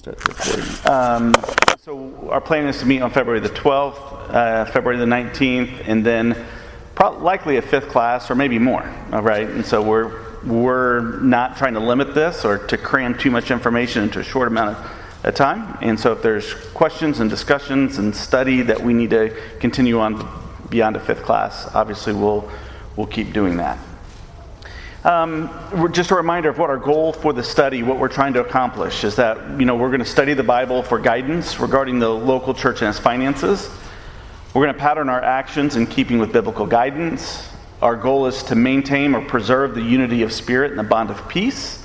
Start recording. Um, so our plan is to meet on February the 12th, uh, February the 19th, and then pro- likely a fifth class or maybe more. All right, and so we're we're not trying to limit this or to cram too much information into a short amount of, of time. And so if there's questions and discussions and study that we need to continue on beyond a fifth class, obviously we'll we'll keep doing that. Um, just a reminder of what our goal for the study, what we're trying to accomplish, is that you know we're going to study the Bible for guidance regarding the local church and its finances. We're going to pattern our actions in keeping with biblical guidance. Our goal is to maintain or preserve the unity of spirit and the bond of peace.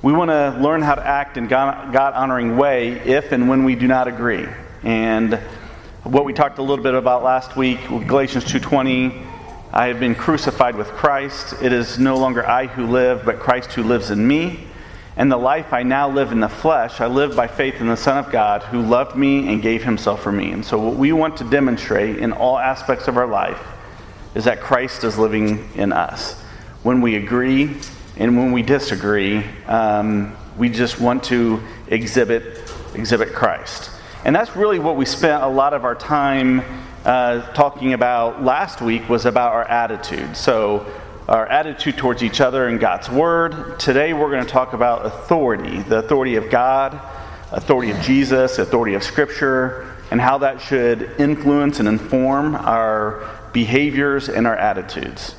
We want to learn how to act in God honoring way if and when we do not agree. And what we talked a little bit about last week, Galatians 2:20 I have been crucified with Christ. It is no longer I who live, but Christ who lives in me. And the life I now live in the flesh, I live by faith in the Son of God who loved me and gave himself for me. And so, what we want to demonstrate in all aspects of our life is that Christ is living in us. When we agree and when we disagree, um, we just want to exhibit, exhibit Christ. And that's really what we spent a lot of our time uh, talking about last week was about our attitude. So, our attitude towards each other and God's Word. Today, we're going to talk about authority the authority of God, authority of Jesus, authority of Scripture, and how that should influence and inform our behaviors and our attitudes.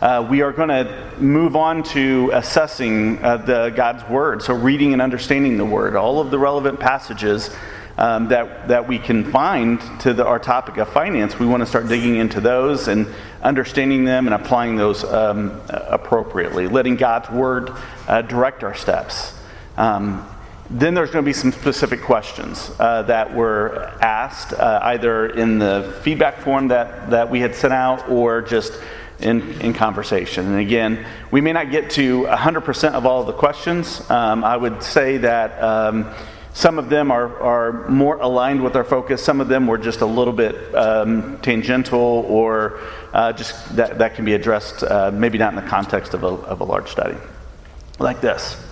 Uh, we are going to move on to assessing uh, the God's Word, so reading and understanding the Word, all of the relevant passages um, that, that we can find to the, our topic of finance, we want to start digging into those and understanding them and applying those um, appropriately, letting God's Word uh, direct our steps. Um, then there's going to be some specific questions uh, that were asked, uh, either in the feedback form that, that we had sent out or just in, in conversation. And again, we may not get to 100% of all of the questions. Um, I would say that um, some of them are, are more aligned with our focus. Some of them were just a little bit um, tangential or uh, just that, that can be addressed uh, maybe not in the context of a, of a large study. Like this.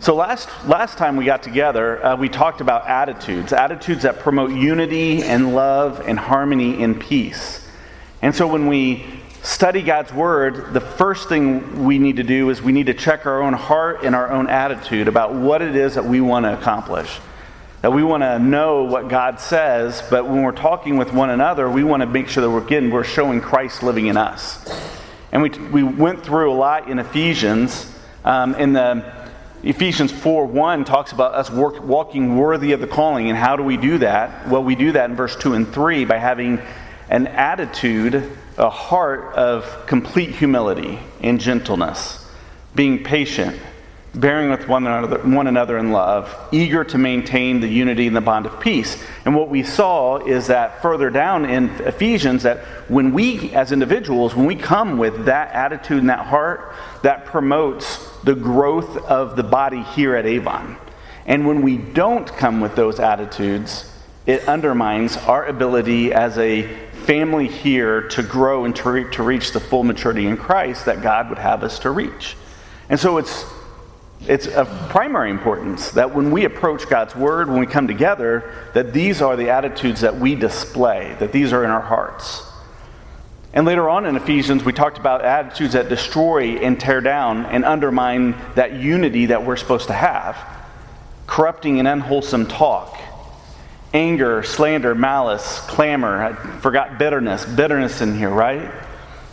So last, last time we got together, uh, we talked about attitudes, attitudes that promote unity and love and harmony and peace. And so when we study God's Word, the first thing we need to do is we need to check our own heart and our own attitude about what it is that we want to accomplish. That we want to know what God says, but when we're talking with one another, we want to make sure that we're getting, we're showing Christ living in us. And we, we went through a lot in Ephesians. Um, in the Ephesians 4 1 talks about us work, walking worthy of the calling. And how do we do that? Well, we do that in verse 2 and 3 by having an attitude a heart of complete humility and gentleness, being patient, bearing with one another, one another in love, eager to maintain the unity and the bond of peace. And what we saw is that further down in Ephesians, that when we as individuals, when we come with that attitude and that heart, that promotes the growth of the body here at Avon. And when we don't come with those attitudes, it undermines our ability as a family here to grow and to, re- to reach the full maturity in Christ that God would have us to reach. And so it's, it's of primary importance that when we approach God's Word, when we come together, that these are the attitudes that we display, that these are in our hearts. And later on in Ephesians, we talked about attitudes that destroy and tear down and undermine that unity that we're supposed to have, corrupting and unwholesome talk anger, slander, malice, clamor. I forgot bitterness, bitterness in here, right?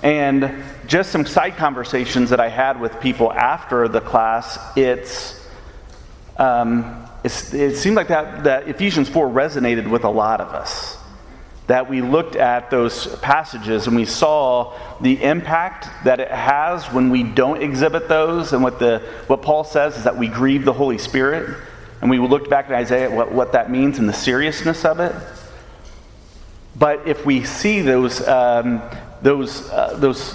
And just some side conversations that I had with people after the class, it's, um, it's it seemed like that, that Ephesians 4 resonated with a lot of us. That we looked at those passages and we saw the impact that it has when we don't exhibit those. And what, the, what Paul says is that we grieve the Holy Spirit and we looked back at Isaiah, what, what that means and the seriousness of it. But if we see those, um, those, uh, those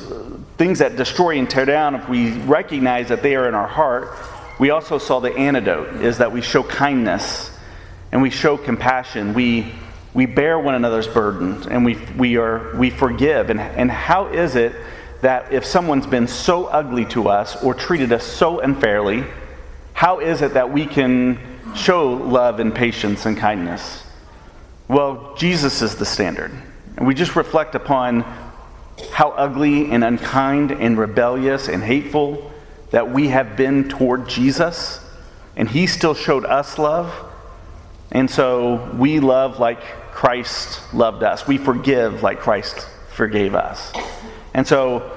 things that destroy and tear down, if we recognize that they are in our heart, we also saw the antidote is that we show kindness and we show compassion. We, we bear one another's burdens and we, we, are, we forgive. And, and how is it that if someone's been so ugly to us or treated us so unfairly, how is it that we can show love and patience and kindness? Well, Jesus is the standard. And we just reflect upon how ugly and unkind and rebellious and hateful that we have been toward Jesus, and He still showed us love. And so we love like Christ loved us. We forgive like Christ forgave us. And so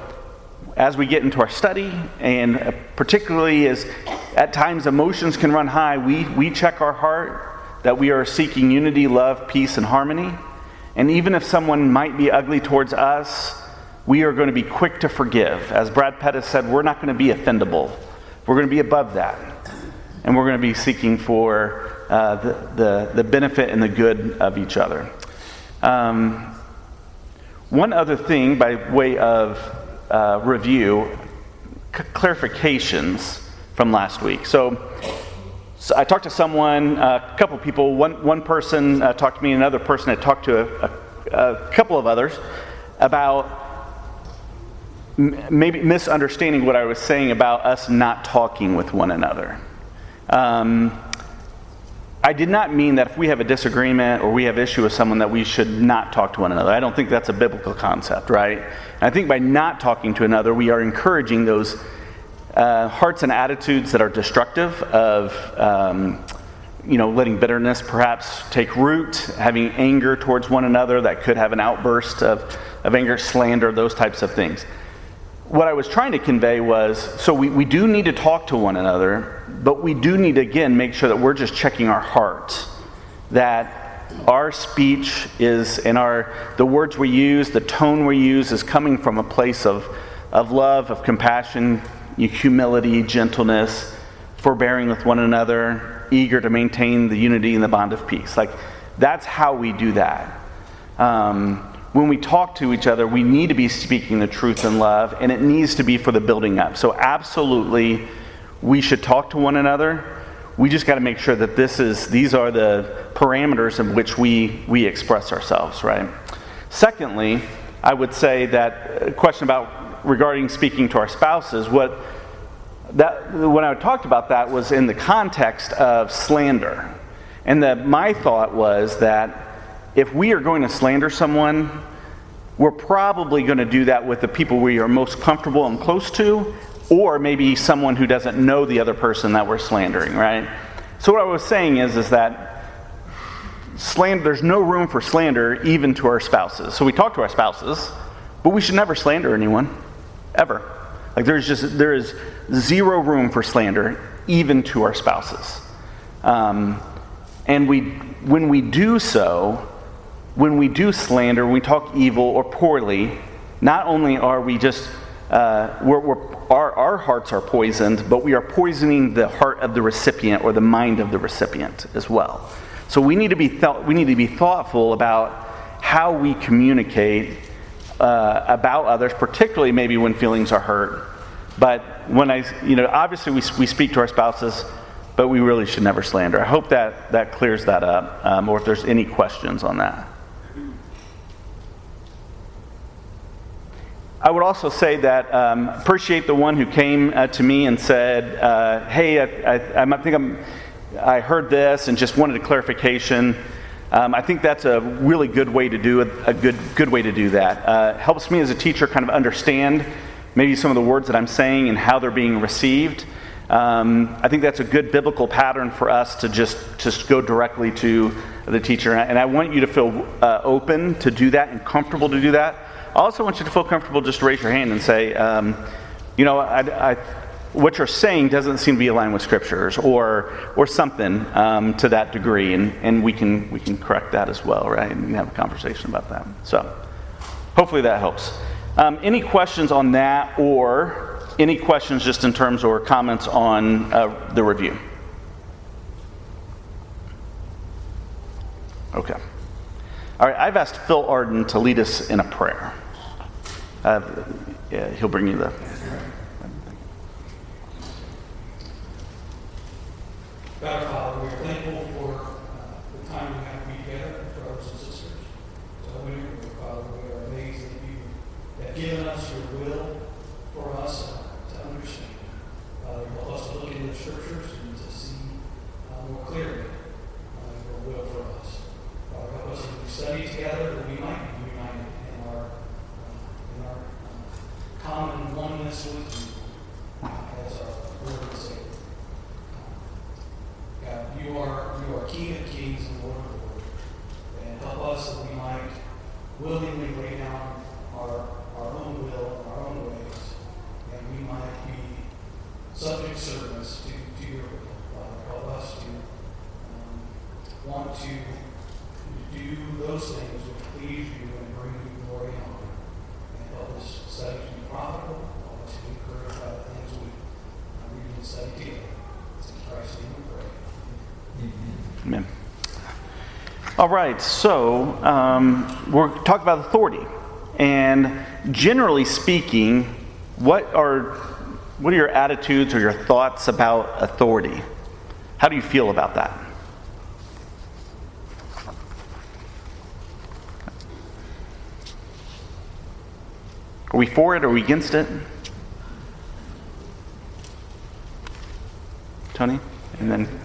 as we get into our study, and particularly as at times emotions can run high, we, we check our heart that we are seeking unity, love, peace, and harmony. And even if someone might be ugly towards us, we are going to be quick to forgive. As Brad Pettis said, we're not going to be offendable. We're going to be above that. And we're going to be seeking for uh, the, the, the, benefit and the good of each other. Um, one other thing, by way of uh, review, c- clarifications from last week. So, so I talked to someone, a couple people. One, one person uh, talked to me, another person had talked to a, a, a couple of others about maybe misunderstanding what I was saying about us not talking with one another. Um, I did not mean that if we have a disagreement or we have issue with someone that we should not talk to one another. I don't think that's a biblical concept, right? And I think by not talking to another, we are encouraging those uh, hearts and attitudes that are destructive of. Um, you know, letting bitterness perhaps take root, having anger towards one another that could have an outburst of, of anger, slander, those types of things what I was trying to convey was so we, we do need to talk to one another, but we do need to, again, make sure that we're just checking our hearts. That our speech is, and our, the words we use, the tone we use is coming from a place of, of love, of compassion, humility, gentleness, forbearing with one another, eager to maintain the unity and the bond of peace. Like, that's how we do that. Um, when we talk to each other, we need to be speaking the truth in love, and it needs to be for the building up. So, absolutely, we should talk to one another. We just got to make sure that this is these are the parameters in which we we express ourselves, right? Secondly, I would say that a question about regarding speaking to our spouses, what that when I talked about that was in the context of slander, and that my thought was that if we are going to slander someone, we're probably going to do that with the people we are most comfortable and close to, or maybe someone who doesn't know the other person that we're slandering, right? So what I was saying is, is that slander, there's no room for slander even to our spouses. So we talk to our spouses, but we should never slander anyone, ever. Like there's just there is zero room for slander even to our spouses. Um, and we, when we do so, when we do slander, when we talk evil or poorly, not only are we just, uh, we're, we're, our, our hearts are poisoned, but we are poisoning the heart of the recipient or the mind of the recipient as well. So we need to be, th- we need to be thoughtful about how we communicate uh, about others, particularly maybe when feelings are hurt. But when I, you know, obviously we, we speak to our spouses, but we really should never slander. I hope that that clears that up, um, or if there's any questions on that. I would also say that um, appreciate the one who came uh, to me and said, uh, "Hey, I, I, I, think I'm, I heard this and just wanted a clarification." Um, I think that's a really good way to do it, a good good way to do that. Uh, helps me as a teacher kind of understand maybe some of the words that I'm saying and how they're being received. Um, I think that's a good biblical pattern for us to just just go directly to the teacher, and I want you to feel uh, open to do that and comfortable to do that. I also want you to feel comfortable just to raise your hand and say, um, you know, I, I, what you're saying doesn't seem to be aligned with scriptures or, or something um, to that degree, and, and we, can, we can correct that as well, right? And have a conversation about that. So hopefully that helps. Um, any questions on that or any questions just in terms or comments on uh, the review? Okay. All right, I've asked Phil Arden to lead us in a prayer. Uh, yeah, he'll bring you the. God, Father, we're thankful for uh, the time we have to be together, brothers and sisters. So we, Father, we are amazed that you have given us your will for us uh, to understand. Father, help us to look into the scriptures and to see uh, more clearly King of Kings and Lord of Lords. And help us that we might willingly lay down our, our own will and our own ways, and we might be subject servants to, to your will. Father, help us to um, want to do those things which please you and bring you glory and honor. And help us study to be profitable, help us to be encouraged by the things we uh, read and study together. It's in Christ's name we pray. Amen. All right, so um, we're talking about authority, and generally speaking, what are what are your attitudes or your thoughts about authority? How do you feel about that? Are we for it? Or are we against it? Tony, and then.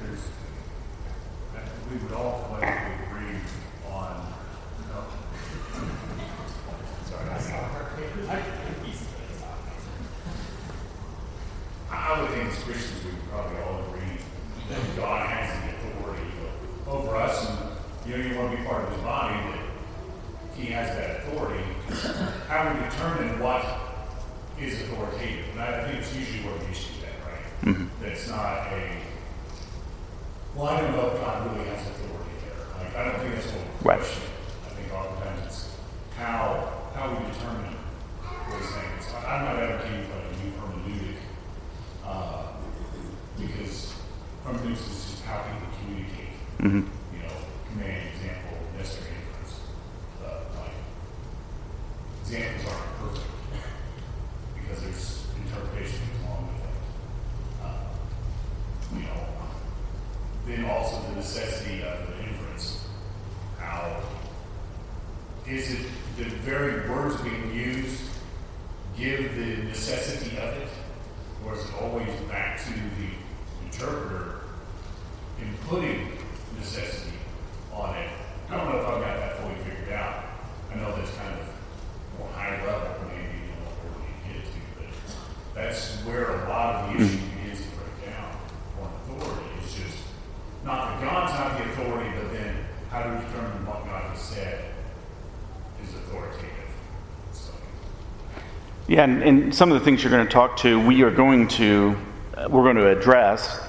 Yeah, and, and some of the things you're going to talk to, we are going to, uh, we're going to address.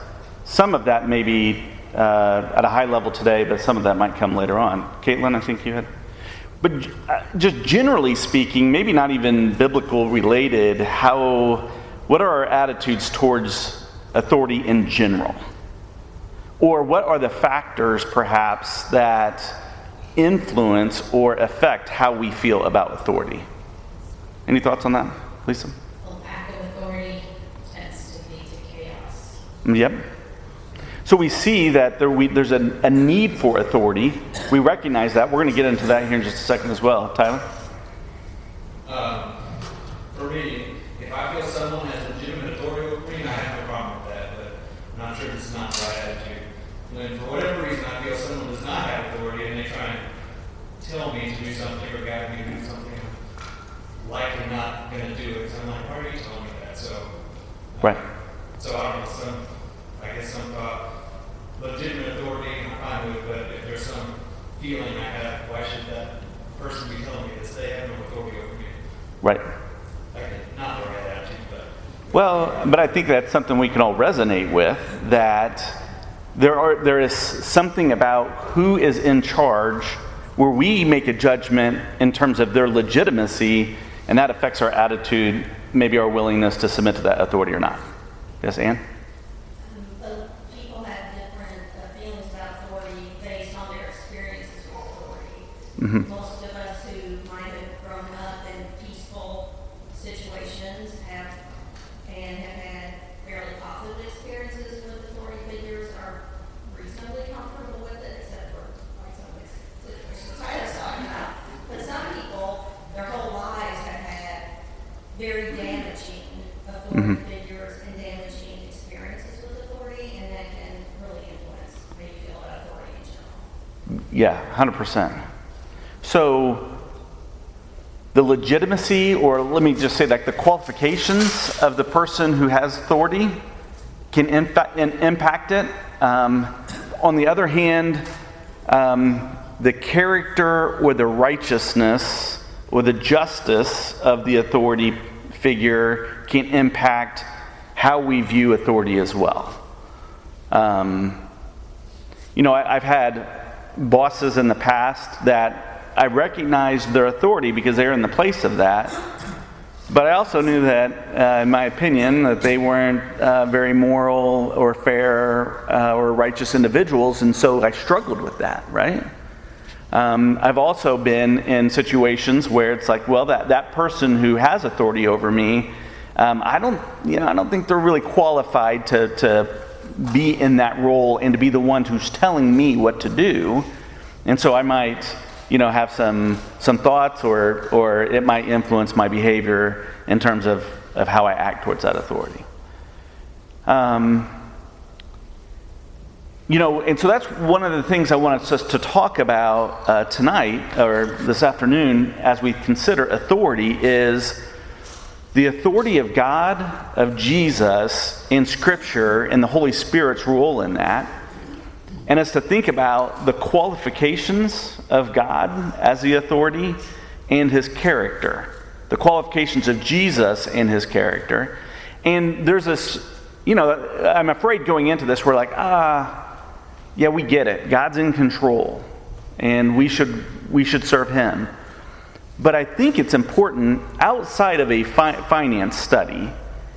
Some of that may be uh, at a high level today, but some of that might come later on. Caitlin, I think you had. But uh, just generally speaking, maybe not even biblical related, how, what are our attitudes towards authority in general? Or what are the factors, perhaps, that influence or affect how we feel about authority? Any thoughts on that, Lisa? Well, lack of authority tends to lead to chaos. Yep. So we see that there we, there's a, a need for authority. We recognize that. We're going to get into that here in just a second as well. Tyler? Um, for me, if I feel someone has legitimate authority over me, I have no problem with that, but I'm not sure this is not the right attitude. When for whatever reason I feel someone does not have authority and they try and tell me to do something or guide me to do something, I'm likely not going to do it. So I'm like, why are you telling me that? So, Right. so I don't know, some, I guess some uh, legitimate authority I'm fine with, but if there's some feeling I have, why should that person be telling me this? They have no authority over me. Right. Like, not the right attitude, but Well, but I think that's something we can all resonate with that there are there is something about who is in charge where we make a judgment in terms of their legitimacy and that affects our attitude, maybe our willingness to submit to that authority or not. Yes, Anne? But people have different uh, feelings about authority based on their experiences with authority. Most of us who might have grown up in peaceful situations have, and have had fairly positive experiences with authority figures are reasonably comfortable with it, except for like some of the situations talking about. But some people, their whole lives have had very figures and damaging experiences with authority, and that can really influence how you feel about authority in general. Yeah, 100%. So, the legitimacy, or let me just say, like the qualifications of the person who has authority can impa- in- impact it. Um, on the other hand, um, the character or the righteousness or the justice of the authority figure can impact how we view authority as well. Um, you know, I, have had bosses in the past that I recognized their authority because they're in the place of that. But I also knew that, uh, in my opinion, that they weren't uh, very moral or fair uh, or righteous individuals, and so I struggled with that, right? Um, I've also been in situations where it's like, well, that, that person who has authority over me, um, I don't, you know, I don't think they're really qualified to, to be in that role and to be the one who's telling me what to do. And so I might, you know, have some, some thoughts or, or it might influence my behavior in terms of, of how I act towards that authority. Um, you know, and so that's one of the things I wanted us to talk about uh, tonight or this afternoon as we consider authority is the authority of God, of Jesus in Scripture, and the Holy Spirit's role in that. And it's to think about the qualifications of God as the authority and his character, the qualifications of Jesus and his character. And there's this, you know, I'm afraid going into this, we're like, ah, yeah, we get it. God's in control, and we should, we should serve Him. But I think it's important outside of a fi- finance study,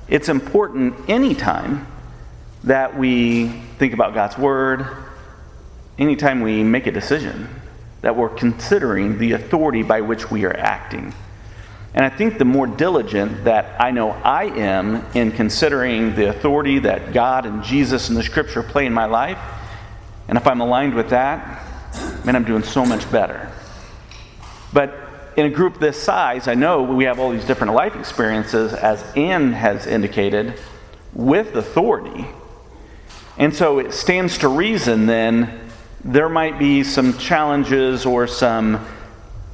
it's important anytime that we think about God's Word, anytime we make a decision, that we're considering the authority by which we are acting. And I think the more diligent that I know I am in considering the authority that God and Jesus and the Scripture play in my life, and if I'm aligned with that, man, I'm doing so much better. But in a group this size, I know we have all these different life experiences, as Anne has indicated, with authority. And so it stands to reason then there might be some challenges or some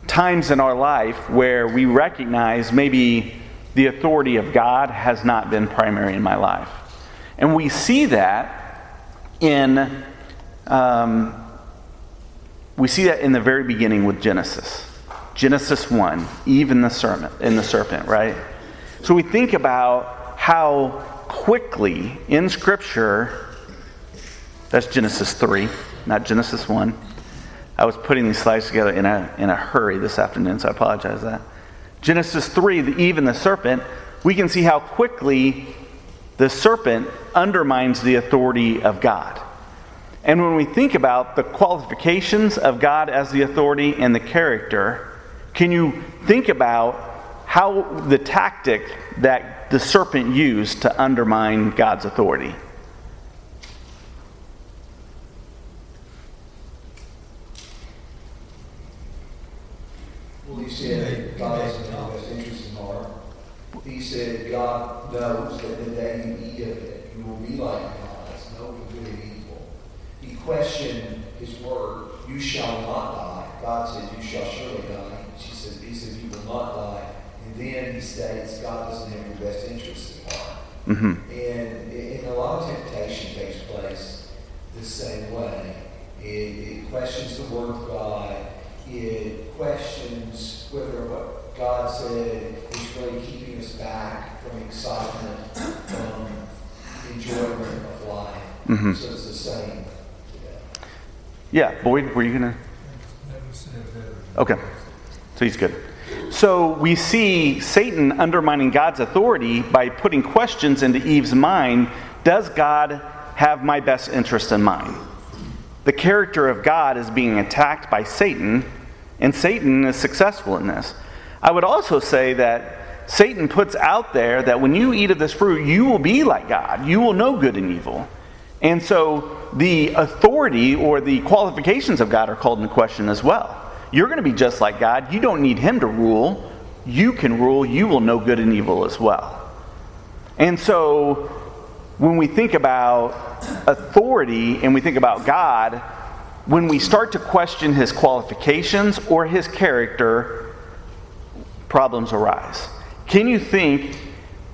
times in our life where we recognize maybe the authority of God has not been primary in my life. And we see that in um, we see that in the very beginning with Genesis. Genesis 1, Eve and the serpent, in the serpent, right? So we think about how quickly in Scripture, that's Genesis 3, not Genesis 1. I was putting these slides together in a, in a hurry this afternoon, so I apologize that. Genesis 3, the Eve and the serpent, we can see how quickly the serpent undermines the authority of God. And when we think about the qualifications of God as the authority and the character, can you think about how the tactic that the serpent used to undermine God's authority? Well, he said God doesn't best interest in heart. He said God knows that the day you eat of it, you will be like gods, knowing good and evil question his word, you shall not die. God said, you shall surely die. She says, he says, you will not die. And then he states, God doesn't have your best interests in heart. Mm-hmm. And, and a lot of temptation takes place the same way. It, it questions the word of God. It questions whether what God said is really keeping us back from excitement, from enjoyment of life. Mm-hmm. So it's the same. Yeah, Boyd, were you to? Okay, so he's good. So we see Satan undermining God's authority by putting questions into Eve's mind Does God have my best interest in mind? The character of God is being attacked by Satan, and Satan is successful in this. I would also say that Satan puts out there that when you eat of this fruit, you will be like God. You will know good and evil. And so the authority or the qualifications of God are called into question as well. You're going to be just like God. You don't need Him to rule. You can rule. You will know good and evil as well. And so when we think about authority and we think about God, when we start to question His qualifications or His character, problems arise. Can you think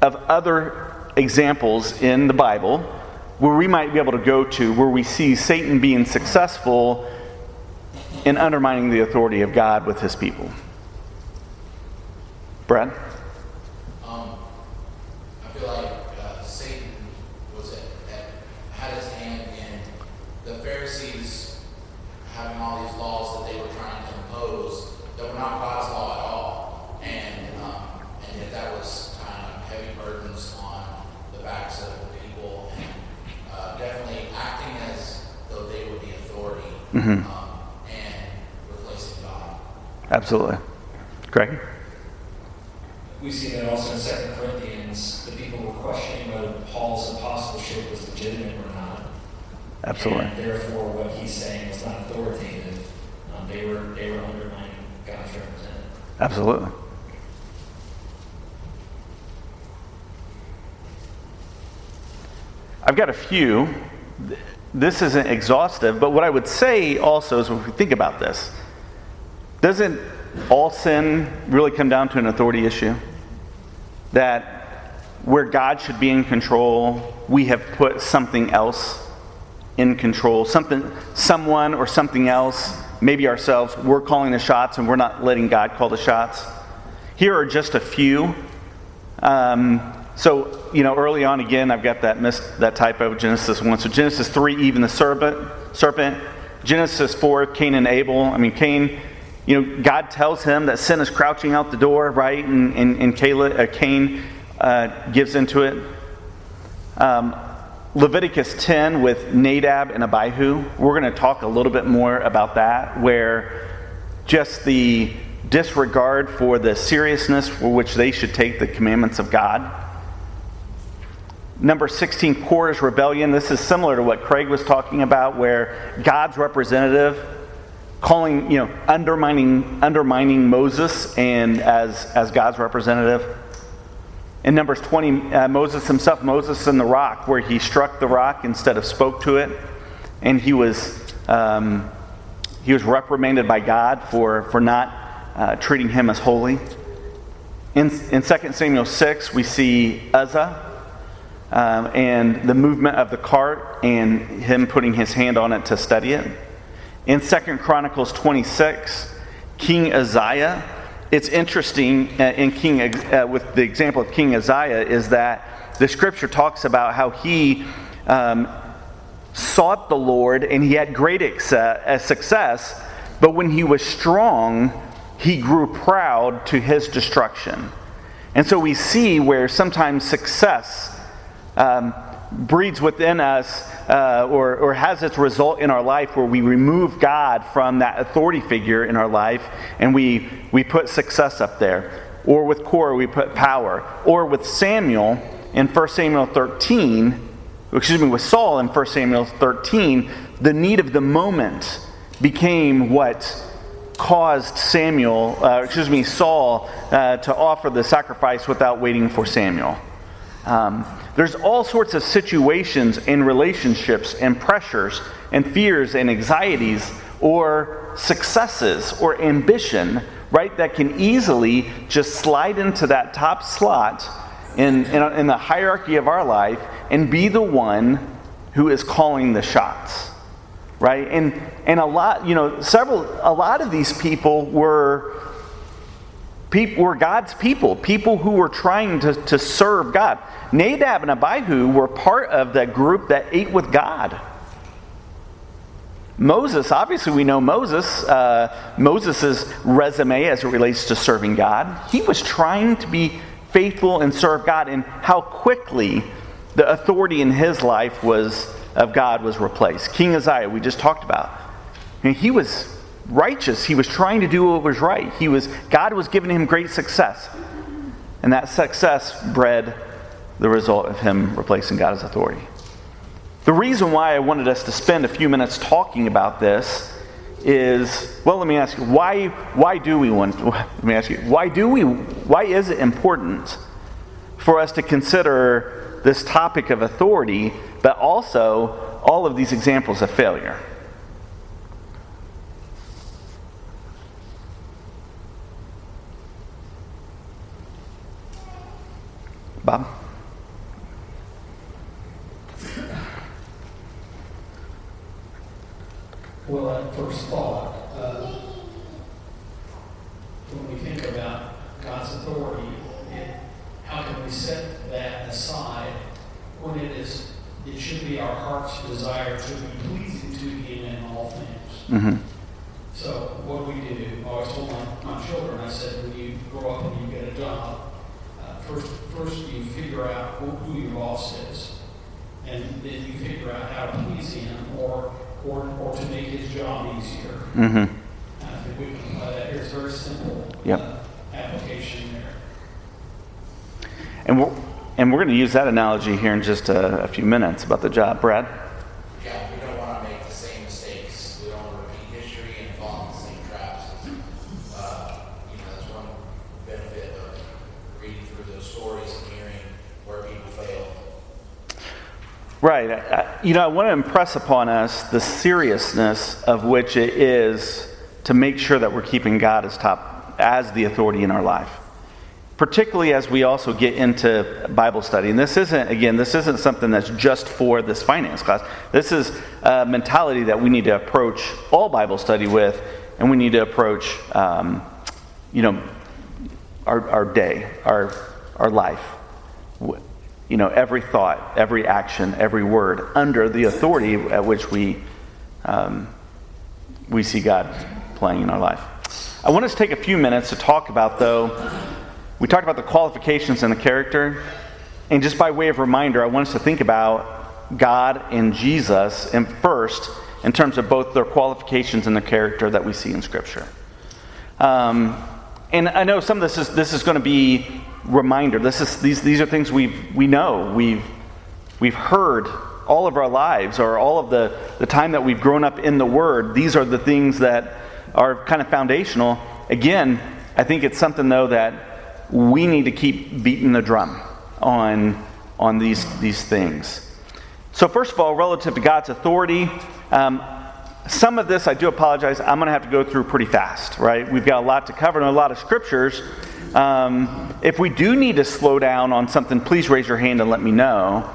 of other examples in the Bible? Where we might be able to go to where we see Satan being successful in undermining the authority of God with his people? Brad? Um, I feel like uh, Satan was at, at, had his hand in the Pharisees having all these laws that they were trying to impose that were not God's law at all, and um, and yet that was kind of heavy burdens on the backs of the people, and uh, definitely acting as though they were the authority um, and replacing God. Absolutely. Greg? We see that also in Second Corinthians, the people were questioning whether Paul's apostleship was legitimate or not. Absolutely. And therefore, what he's saying was not authoritative. Um, they were they were undermining God's representative. Absolutely. I've got a few. This isn't exhaustive, but what I would say also is when we think about this, doesn't all sin really come down to an authority issue? That where God should be in control, we have put something else in control. Something, someone or something else, maybe ourselves, we're calling the shots and we're not letting God call the shots. Here are just a few. Um, so, you know, early on again, I've got that missed that typo, Genesis 1. So Genesis 3, even the serpent, serpent. Genesis 4, Cain and Abel. I mean, Cain, you know, God tells him that sin is crouching out the door, right? And, and, and Caleb, uh, Cain uh, gives into it. Um, Leviticus 10 with Nadab and Abihu. We're going to talk a little bit more about that, where just the disregard for the seriousness for which they should take the commandments of God. Number 16, Korah's rebellion. This is similar to what Craig was talking about, where God's representative calling, you know, undermining, undermining Moses and as, as God's representative. In Numbers 20, uh, Moses himself, Moses in the rock, where he struck the rock instead of spoke to it, and he was, um, he was reprimanded by God for, for not uh, treating him as holy. In, in 2 Samuel 6, we see Uzzah um, and the movement of the cart and him putting his hand on it to study it. In Second Chronicles 26, King Uzziah, it's interesting uh, in King uh, with the example of King Uzziah is that the scripture talks about how he um, sought the Lord and he had great uh, success, but when he was strong, he grew proud to his destruction. And so we see where sometimes success um, breeds within us uh, or, or has its result in our life where we remove God from that authority figure in our life and we, we put success up there. Or with Korah, we put power. Or with Samuel in 1 Samuel 13, excuse me, with Saul in 1 Samuel 13, the need of the moment became what caused Samuel, uh, excuse me, Saul, uh, to offer the sacrifice without waiting for Samuel. Um, there's all sorts of situations and relationships and pressures and fears and anxieties or successes or ambition, right, that can easily just slide into that top slot in, in, in the hierarchy of our life and be the one who is calling the shots right? And and a lot you know several a lot of these people were people were God's people, people who were trying to, to serve God. Nadab and Abihu were part of that group that ate with God. Moses, obviously, we know Moses, uh, Moses' resume as it relates to serving God. He was trying to be faithful and serve God, and how quickly the authority in his life was of God was replaced. King Uzziah, we just talked about. Mean, he was righteous. He was trying to do what was right. He was God was giving him great success. And that success bred the result of him replacing God's authority. The reason why I wanted us to spend a few minutes talking about this is well let me ask you why why do we want let me ask you why do we why is it important for us to consider this topic of authority but also all of these examples of failure Bob? Well, at first thought, going to use that analogy here in just a, a few minutes about the job. Brad? Yeah, we don't want to make the same mistakes. We don't want to repeat history and fall in the same traps. Uh, you know, that's one benefit of reading through those stories and hearing where people fail. Right. I- You know, I want to impress upon us the seriousness of which it is to make sure that we're keeping God as top, as the authority in our life. Particularly as we also get into Bible study. And this isn't, again, this isn't something that's just for this finance class. This is a mentality that we need to approach all Bible study with, and we need to approach, um, you know, our, our day, our, our life. You know, every thought, every action, every word under the authority at which we, um, we see God playing in our life. I want us to take a few minutes to talk about, though, we talked about the qualifications and the character. And just by way of reminder, I want us to think about God and Jesus and first in terms of both their qualifications and the character that we see in Scripture. Um, and I know some of this is this is going to be reminder. This is these these are things we we know we've we've heard all of our lives or all of the the time that we've grown up in the Word. These are the things that are kind of foundational. Again, I think it's something though that we need to keep beating the drum on on these these things. So first of all, relative to God's authority. Um, some of this, I do apologize, I'm going to have to go through pretty fast, right? We've got a lot to cover and a lot of scriptures. Um, if we do need to slow down on something, please raise your hand and let me know.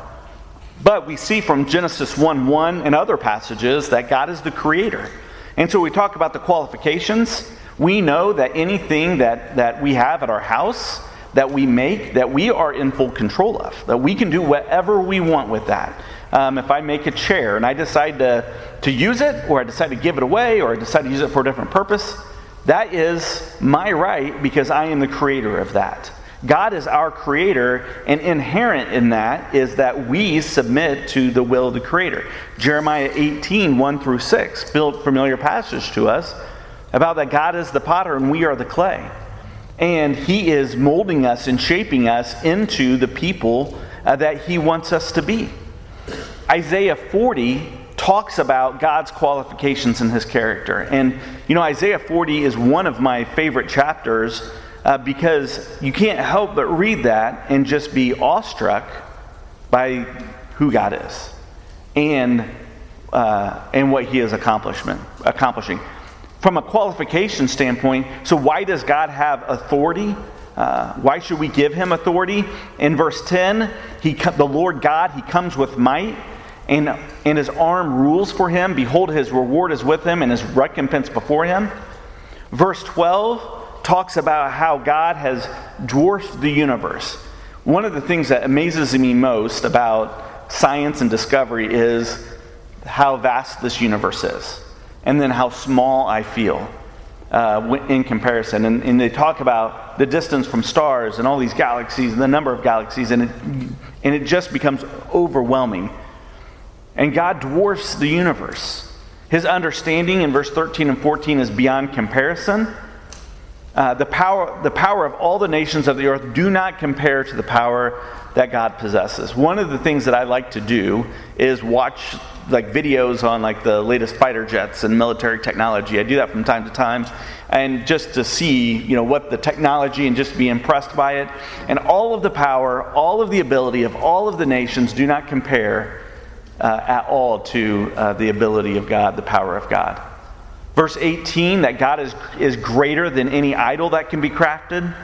But we see from Genesis 1 1 and other passages that God is the creator. And so we talk about the qualifications. We know that anything that, that we have at our house, that we make, that we are in full control of, that we can do whatever we want with that. Um, if I make a chair and I decide to, to use it, or I decide to give it away, or I decide to use it for a different purpose, that is my right because I am the creator of that. God is our creator, and inherent in that is that we submit to the will of the creator. Jeremiah 18, 1 through 6, built familiar passage to us about that God is the potter and we are the clay. And he is molding us and shaping us into the people uh, that he wants us to be. Isaiah 40 talks about God's qualifications and his character. And, you know, Isaiah 40 is one of my favorite chapters uh, because you can't help but read that and just be awestruck by who God is and, uh, and what he is accomplishment, accomplishing. From a qualification standpoint, so why does God have authority? Uh, why should we give him authority? In verse 10, he, the Lord God, he comes with might and, and his arm rules for him. Behold, his reward is with him, and his recompense before him. Verse 12 talks about how God has dwarfed the universe. One of the things that amazes me most about science and discovery is how vast this universe is, and then how small I feel. Uh, in comparison. And, and, they talk about the distance from stars and all these galaxies and the number of galaxies, and it, and it just becomes overwhelming. And God dwarfs the universe. His understanding in verse 13 and 14 is beyond comparison. Uh, the, power, the power of all the nations of the earth do not compare to the power that God possesses. One of the things that I like to do is watch like videos on like the latest fighter jets and military technology. I do that from time to time, and just to see you know what the technology and just be impressed by it. And all of the power, all of the ability of all of the nations do not compare uh, at all to uh, the ability of God, the power of God. Verse 18, that God is, is greater than any idol that can be crafted.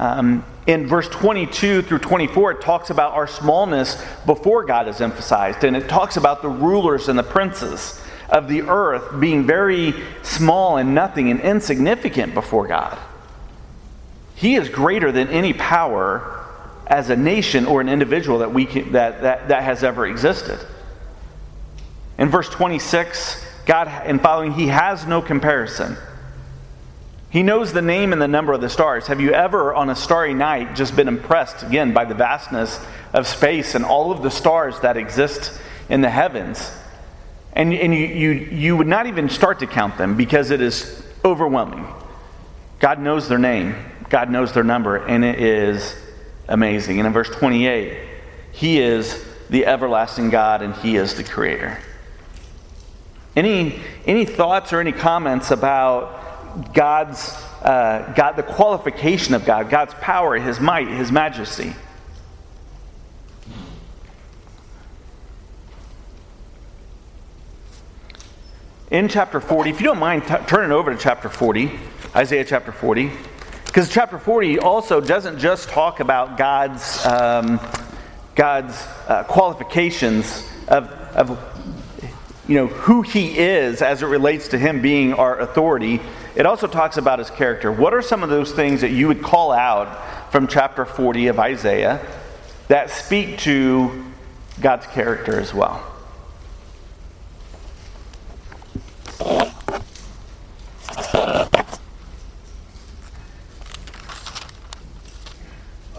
Um, in verse 22 through 24, it talks about our smallness before God is emphasized, and it talks about the rulers and the princes. of the earth being very small and nothing and insignificant before God. He is greater than any power as a nation or an individual that, we can, that, that, that has ever existed. In verse 26, God, and following, He has no comparison. He knows the name and the number of the stars. Have you ever, on a starry night, just been impressed again by the vastness of space and all of the stars that exist in the heavens? And, and you, you, you would not even start to count them because it is overwhelming. God knows their name, God knows their number, and it is amazing. And in verse 28, He is the everlasting God and He is the Creator. Any, any thoughts or any comments about God's, uh, God, the qualification of God, God's power, His might, His majesty. In chapter 40, if you don't mind t- turning over to chapter 40, Isaiah chapter 40, because chapter 40 also doesn't just talk about God's, um, God's uh, qualifications of, of you know, who he is as it relates to him being our authority, it also talks about his character. What are some of those things that you would call out from chapter 40 of Isaiah that speak to God's character as well?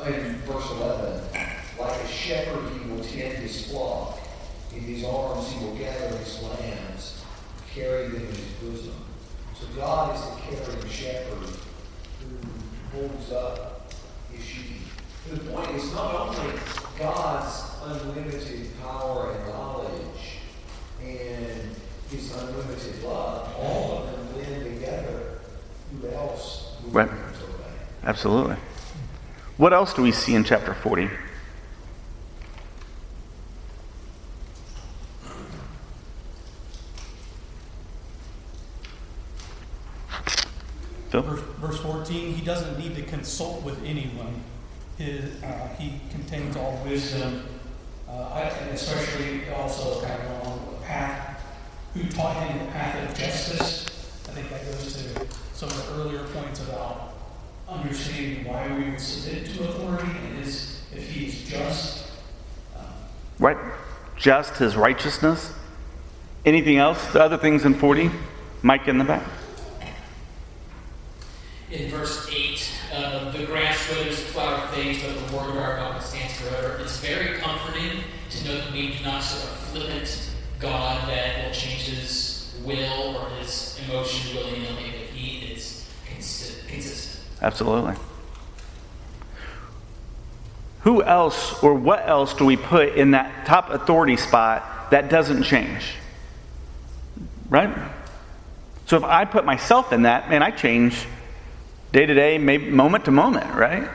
In verse 11, like a shepherd he will tend his flock. In his arms he will gather his lambs, carry them in his bosom. So God is the caring shepherd who holds up his sheep. The point is not only God's unlimited power and knowledge and his unlimited love, all of them blend together. Who else would Right. want to obey? Absolutely. What else do we see in chapter 40? Phil? Verse, verse 14, he doesn't need to consult with anyone. His, uh, he contains all wisdom, uh, I- and especially also kind of along the path, who taught him the path of justice. I think that goes to some of the earlier points about understanding why we would submit to authority and is if he is just. Um, Right? Just his righteousness. Anything else? The other things in 40? Mike in the back. in verse 8, uh, the grass withers, flower but the word of our God stands forever. It's very comforting to know that we do not serve a flippant God that will change his will or his emotion willy nilly, but he is consi- consistent. Absolutely. Who else or what else do we put in that top authority spot that doesn't change? Right? So if I put myself in that, man, I change day to day, moment to moment, right?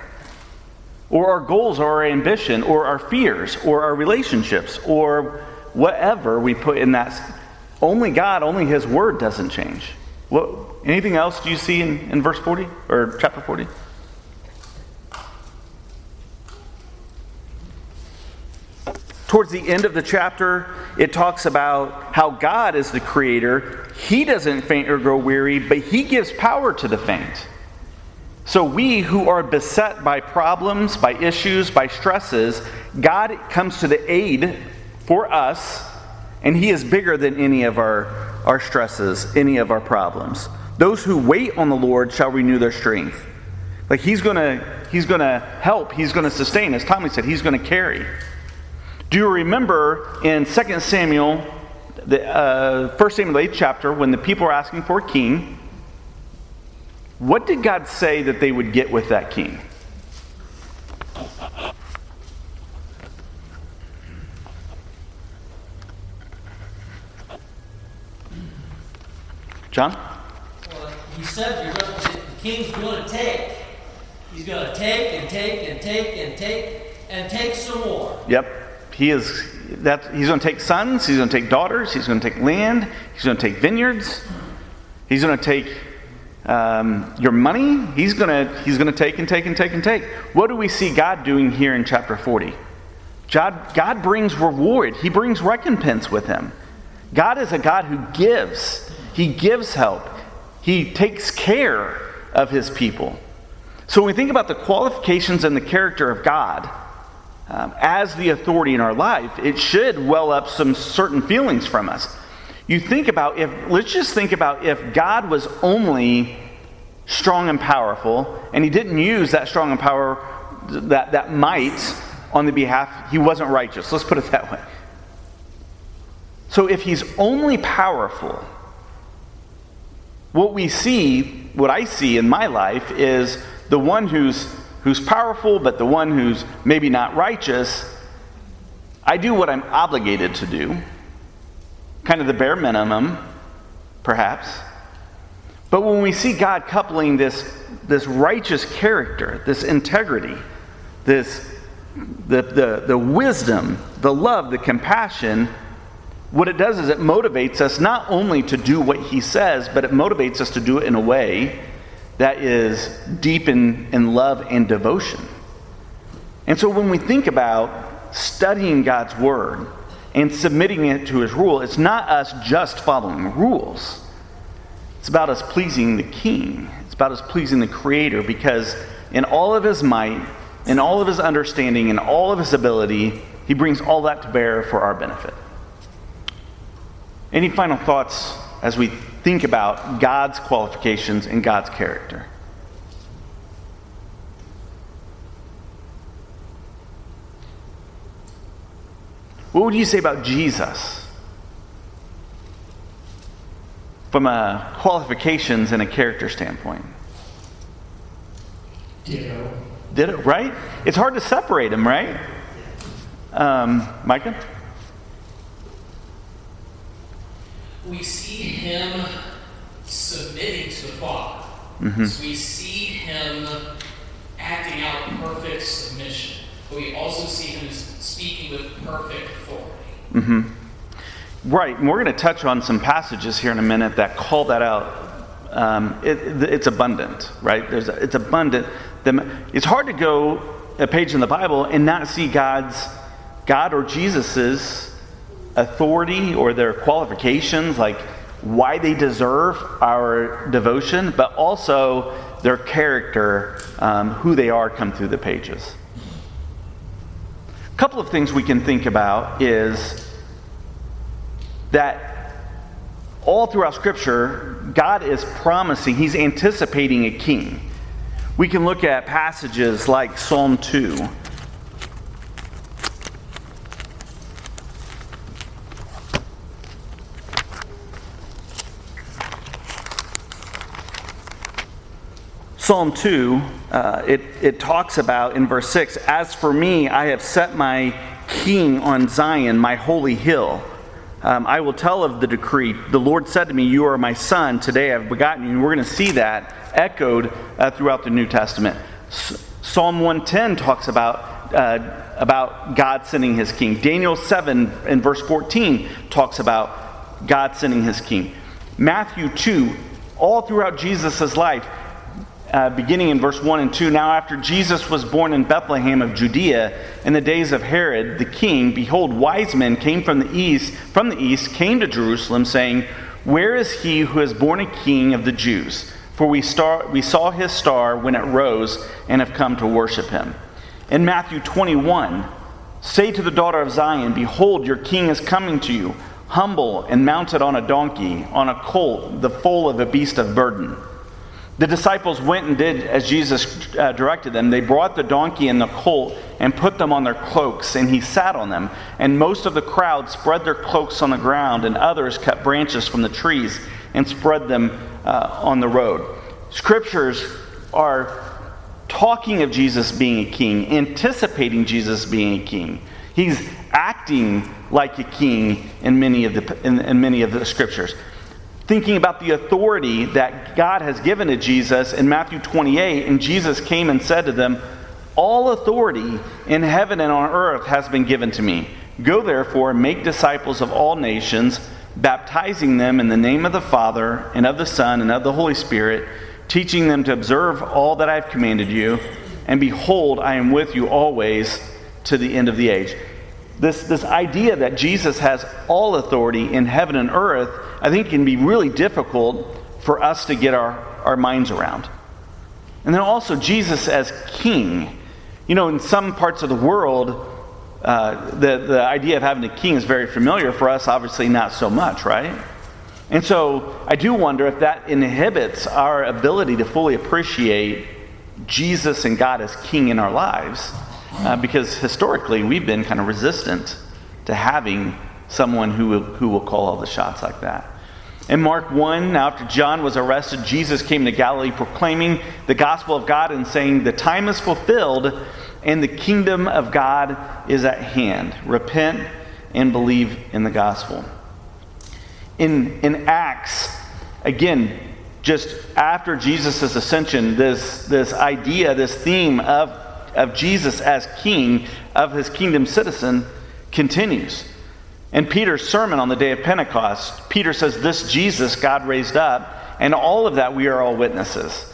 Or our goals or our ambition or our fears or our relationships or whatever we put in that. Only God, only His Word doesn't change. What, anything else do you see in, in verse 40 or chapter 40? Towards the end of the chapter, it talks about how God is the creator. He doesn't faint or grow weary, but He gives power to the faint. So, we who are beset by problems, by issues, by stresses, God comes to the aid for us, and He is bigger than any of our, our stresses, any of our problems. Those who wait on the Lord shall renew their strength. Like He's gonna, He's gonna help, He's gonna sustain. As Tommy said, He's gonna carry. Do you remember in 2 Samuel, the uh, 1 Samuel, the 8th chapter, when the people are asking for a king? What did God say that they would get with that king? John? Well, he said you're going to, the king's going to take. He's going to take and take and take and take and take some more. Yep. He is that he's going to take sons, he's going to take daughters, he's going to take land, he's going to take vineyards. He's going to take um, your money. He's to he's to take and take and take and take. What do we see God doing here in chapter 40? God, God brings reward. He brings recompense with him. God is a God who gives, He gives help, He takes care of His people. So when we think about the qualifications and the character of God um, as the authority in our life, it should well up some certain feelings from us. You think about if, let's just think about if God was only strong and powerful, and he didn't use that strong and power, that, that might on the behalf, he wasn't righteous. Let's put it that way. So if he's only powerful, what we see, what I see in my life is the one who's who's powerful, but the one who's maybe not righteous. I do what I'm obligated to do, kind of the bare minimum, perhaps. But when we see God coupling this, this righteous character, this integrity, this the, the, the wisdom, the love, the compassion, what it does is it motivates us not only to do what he says, but it motivates us to do it in a way that is deep in, in love and devotion. And so when we think about studying God's word and submitting it to his rule, it's not us just following rules. It's about us pleasing the king. It's about us pleasing the creator because in all of his might, in all of his understanding, in all of his ability, he brings all that to bear for our benefit. Any final thoughts as we think about God's qualifications and God's character? What would you say about Jesus? From a qualifications and a character standpoint. Ditto. Did it, right? It's hard to separate them, right? Um, Micah? we see him submitting to the Father. Mm-hmm. So we see him acting out perfect submission. But we also see him speaking with perfect authority. Mm-hmm. Right, and we're going to touch on some passages here in a minute that call that out. Um, it, it's abundant, right? There's, it's abundant. It's hard to go a page in the Bible and not see God's, God or Jesus's authority or their qualifications, like why they deserve our devotion, but also their character, um, who they are, come through the pages. Couple of things we can think about is that all throughout Scripture, God is promising, He's anticipating a king. We can look at passages like Psalm 2. Psalm 2, uh, it, it talks about in verse 6 As for me, I have set my king on Zion, my holy hill. Um, I will tell of the decree. The Lord said to me, You are my son. Today I have begotten you. And we're going to see that echoed uh, throughout the New Testament. S- Psalm 110 talks about, uh, about God sending his king. Daniel 7 in verse 14 talks about God sending his king. Matthew 2, all throughout Jesus' life, uh, beginning in verse 1 and 2 Now, after Jesus was born in Bethlehem of Judea in the days of Herod the king, behold, wise men came from the east, from the east, came to Jerusalem, saying, Where is he who is born a king of the Jews? For we, star, we saw his star when it rose and have come to worship him. In Matthew 21, say to the daughter of Zion, Behold, your king is coming to you, humble and mounted on a donkey, on a colt, the foal of a beast of burden. The disciples went and did as Jesus uh, directed them. They brought the donkey and the colt and put them on their cloaks, and he sat on them. And most of the crowd spread their cloaks on the ground, and others cut branches from the trees and spread them uh, on the road. Scriptures are talking of Jesus being a king, anticipating Jesus being a king. He's acting like a king in many of the, in, in many of the scriptures thinking about the authority that God has given to Jesus in Matthew 28, and Jesus came and said to them, All authority in heaven and on earth has been given to me. Go therefore and make disciples of all nations, baptizing them in the name of the Father, and of the Son, and of the Holy Spirit, teaching them to observe all that I have commanded you. And behold, I am with you always to the end of the age. this, this idea that Jesus has all authority in heaven and earth, I think it can be really difficult for us to get our, our minds around. And then also Jesus as king. You know, in some parts of the world, uh, the, the idea of having a king is very familiar. For us, obviously, not so much, right? And so I do wonder if that inhibits our ability to fully appreciate Jesus and God as king in our lives uh, because historically we've been kind of resistant to having someone who will, who will call all the shots like that. In Mark 1, after John was arrested, Jesus came to Galilee proclaiming the gospel of God and saying, The time is fulfilled and the kingdom of God is at hand. Repent and believe in the gospel. In, in Acts, again, just after Jesus' ascension, this, this idea, this theme of of Jesus as king of his kingdom citizen continues. In Peter's sermon on the day of Pentecost, Peter says, This Jesus God raised up, and all of that we are all witnesses.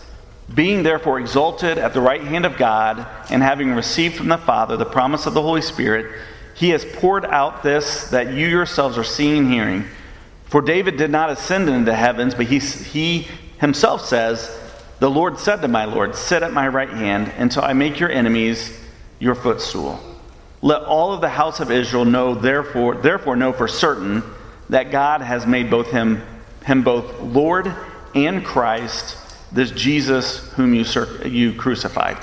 Being therefore exalted at the right hand of God, and having received from the Father the promise of the Holy Spirit, he has poured out this that you yourselves are seeing and hearing. For David did not ascend into the heavens, but he, he himself says, the Lord said to my Lord, Sit at my right hand until I make your enemies your footstool. Let all of the house of Israel know, therefore, therefore know for certain that God has made both him, him both Lord and Christ, this Jesus whom you, you crucified.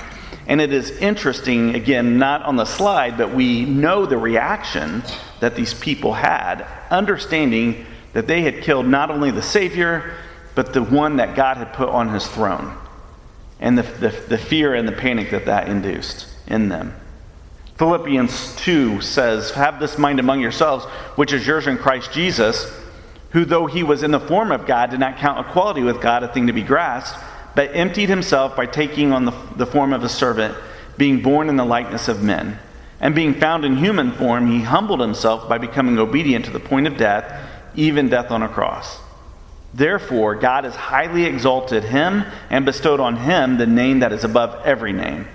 And it is interesting, again, not on the slide, but we know the reaction that these people had, understanding that they had killed not only the Savior, but the one that God had put on his throne, and the, the, the fear and the panic that that induced in them. Philippians 2 says, Have this mind among yourselves, which is yours in Christ Jesus, who, though he was in the form of God, did not count equality with God a thing to be grasped, but emptied himself by taking on the, the form of a servant, being born in the likeness of men. And being found in human form, he humbled himself by becoming obedient to the point of death, even death on a cross. Therefore, God has highly exalted him and bestowed on him the name that is above every name,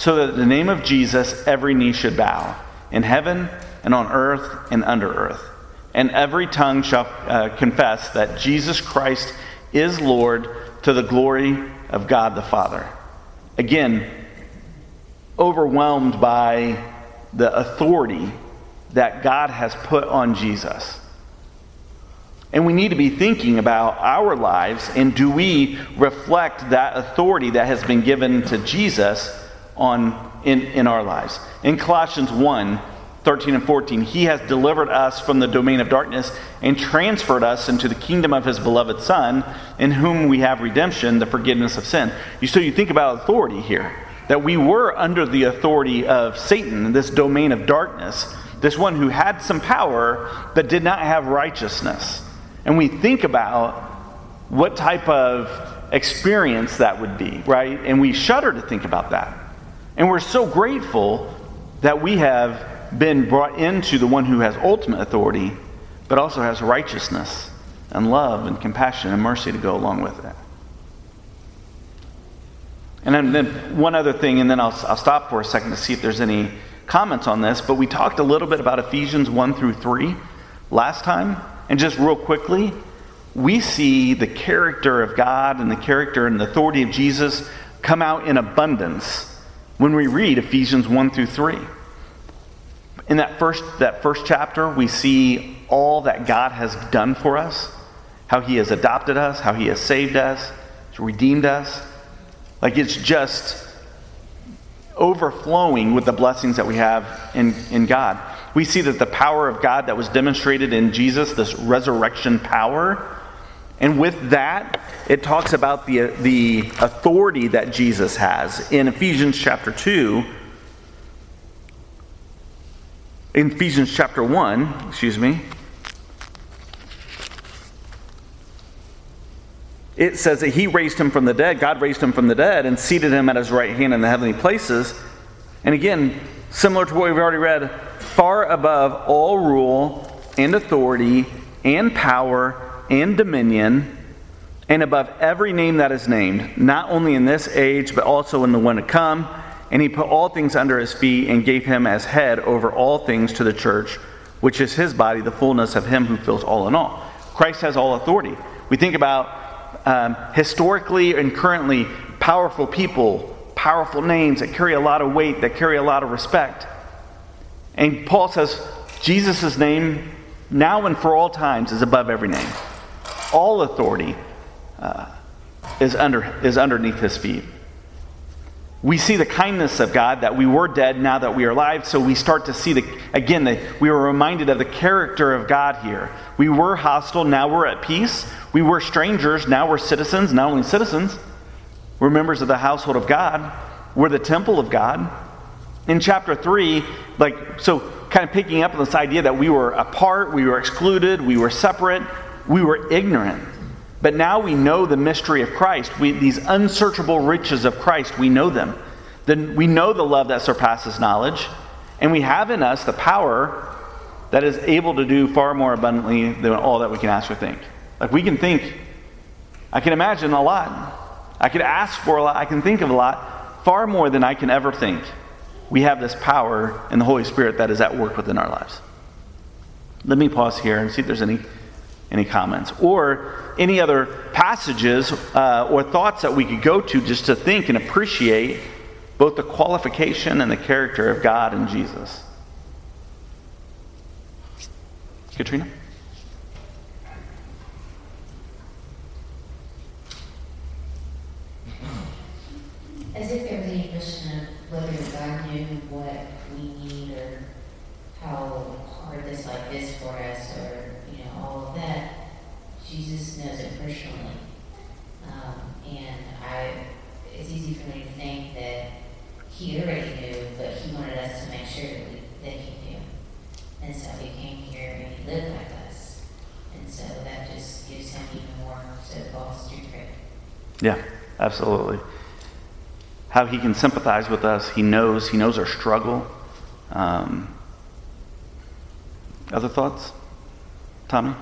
so that the name of Jesus every knee should bow, in heaven and on earth and under earth. And every tongue shall uh, confess that Jesus Christ is Lord to the glory of God the Father. Again, overwhelmed by the authority that God has put on Jesus. And we need to be thinking about our lives and do we reflect that authority that has been given to Jesus on, in, in our lives? In Colossians 1 13 and 14, He has delivered us from the domain of darkness and transferred us into the kingdom of His beloved Son, in whom we have redemption, the forgiveness of sin. You, so you think about authority here, that we were under the authority of Satan, this domain of darkness, this one who had some power but did not have righteousness and we think about what type of experience that would be, right? And we shudder to think about that. And we're so grateful that we have been brought into the one who has ultimate authority, but also has righteousness and love and compassion and mercy to go along with it. And then, one other thing, and then I'll, I'll stop for a second to see if there's any comments on this, but we talked a little bit about Ephesians 1 through 3 last time. And just real quickly, we see the character of God and the character and the authority of Jesus come out in abundance when we read Ephesians 1 through 3. In that first, that first chapter, we see all that God has done for us, how He has adopted us, how He has saved us, redeemed us. Like it's just overflowing with the blessings that we have in, in God we see that the power of God that was demonstrated in Jesus, this resurrection power, and with that, it talks about the, the authority that Jesus has. In Ephesians chapter 2, in Ephesians chapter 1, excuse me, it says that he raised him from the dead, God raised him from the dead, and seated him at his right hand in the heavenly places. And again, similar to what we've already read, far above all rule and authority and power and dominion, and above every name that is named, not only in this age, but also in the one to come. and he put all things under his feet and gave him as head over all things to the church, which is his body, the fullness of him who fills all in all. Christ has all authority. We think about um, historically and currently powerful people, powerful names that carry a lot of weight, that carry a lot of respect. And Paul says Jesus' name, now and for all times, is above every name. All authority uh, is, under, is underneath his feet we see the kindness of God that we were dead now that we are alive. So we start to see the again the, we were reminded of the character of God here. We were hostile, now we're at peace. We were strangers, now we're citizens, not only citizens, we're members of the household of God. We're the temple of God. In chapter 3, like so kind of picking up on this idea that we were apart, we were excluded, we were separate, we were ignorant. But now we know the mystery of Christ. We, these unsearchable riches of Christ, we know them. Then we know the love that surpasses knowledge, and we have in us the power that is able to do far more abundantly than all that we can ask or think. Like we can think, I can imagine a lot. I could ask for a lot. I can think of a lot, far more than I can ever think. We have this power in the Holy Spirit that is at work within our lives. Let me pause here and see if there's any any comments or any other passages uh, or thoughts that we could go to just to think and appreciate both the qualification and the character of God and Jesus. Katrina? As if there's any question of whether God knew what we need or how hard this life is for us or all of that, Jesus knows it personally. Um, and I, it's easy for me to think that he already knew, but he wanted us to make sure that, we, that he knew. And so he came here and he lived like us. And so that just gives him even more to to pray. Yeah, absolutely. How he can sympathize with us. He knows. He knows our struggle. Um, other thoughts? Tommy?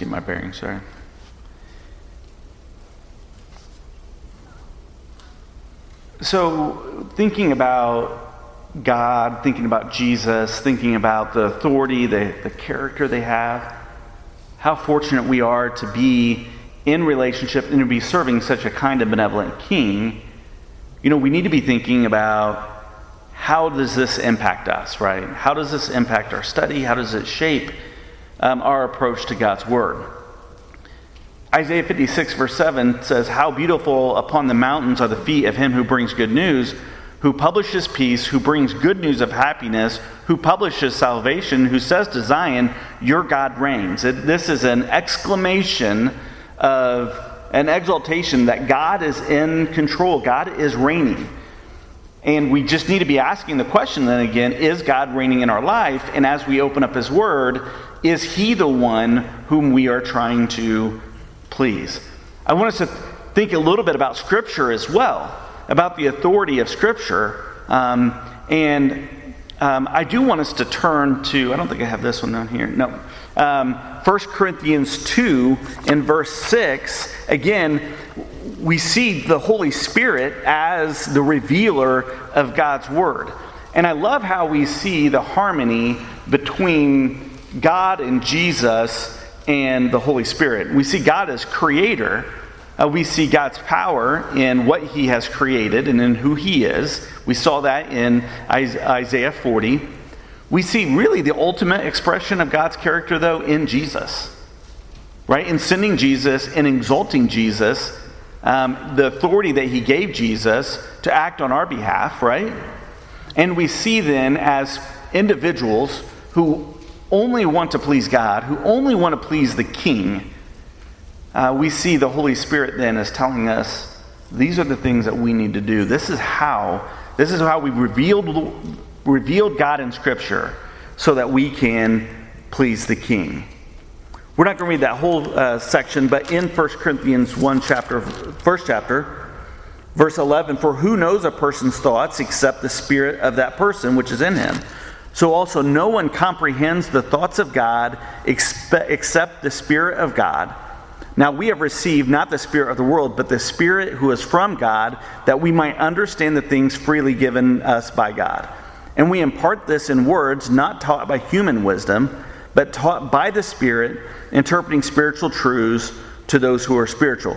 Get my bearings, sorry. So, thinking about God, thinking about Jesus, thinking about the authority, the, the character they have, how fortunate we are to be in relationship and to be serving such a kind of benevolent king. You know, we need to be thinking about how does this impact us, right? How does this impact our study? How does it shape um, our approach to God's Word? Isaiah 56, verse 7 says, How beautiful upon the mountains are the feet of him who brings good news, who publishes peace, who brings good news of happiness, who publishes salvation, who says to Zion, Your God reigns. It, this is an exclamation of an exaltation that God is in control, God is reigning. And we just need to be asking the question then again is God reigning in our life? And as we open up His Word, is He the one whom we are trying to please? I want us to think a little bit about Scripture as well, about the authority of Scripture. Um, and um, I do want us to turn to, I don't think I have this one down here. No. Um, 1 Corinthians 2 in verse 6. Again, we see the Holy Spirit as the revealer of God's Word. And I love how we see the harmony between God and Jesus and the Holy Spirit. We see God as creator. Uh, we see God's power in what he has created and in who he is. We saw that in Isaiah 40. We see really the ultimate expression of God's character, though, in Jesus. Right? In sending Jesus and exalting Jesus um, the authority that he gave Jesus to act on our behalf, right? And we see then as individuals who only want to please God, who only want to please the King, uh, we see the Holy Spirit then as telling us these are the things that we need to do. This is how, this is how we revealed, revealed God in Scripture so that we can please the King. We're not going to read that whole uh, section, but in 1 Corinthians 1 chapter, first chapter, verse 11, for who knows a person's thoughts except the spirit of that person which is in him? So also no one comprehends the thoughts of God except the spirit of God. Now we have received not the spirit of the world, but the spirit who is from God, that we might understand the things freely given us by God. And we impart this in words not taught by human wisdom, but taught by the Spirit, interpreting spiritual truths to those who are spiritual.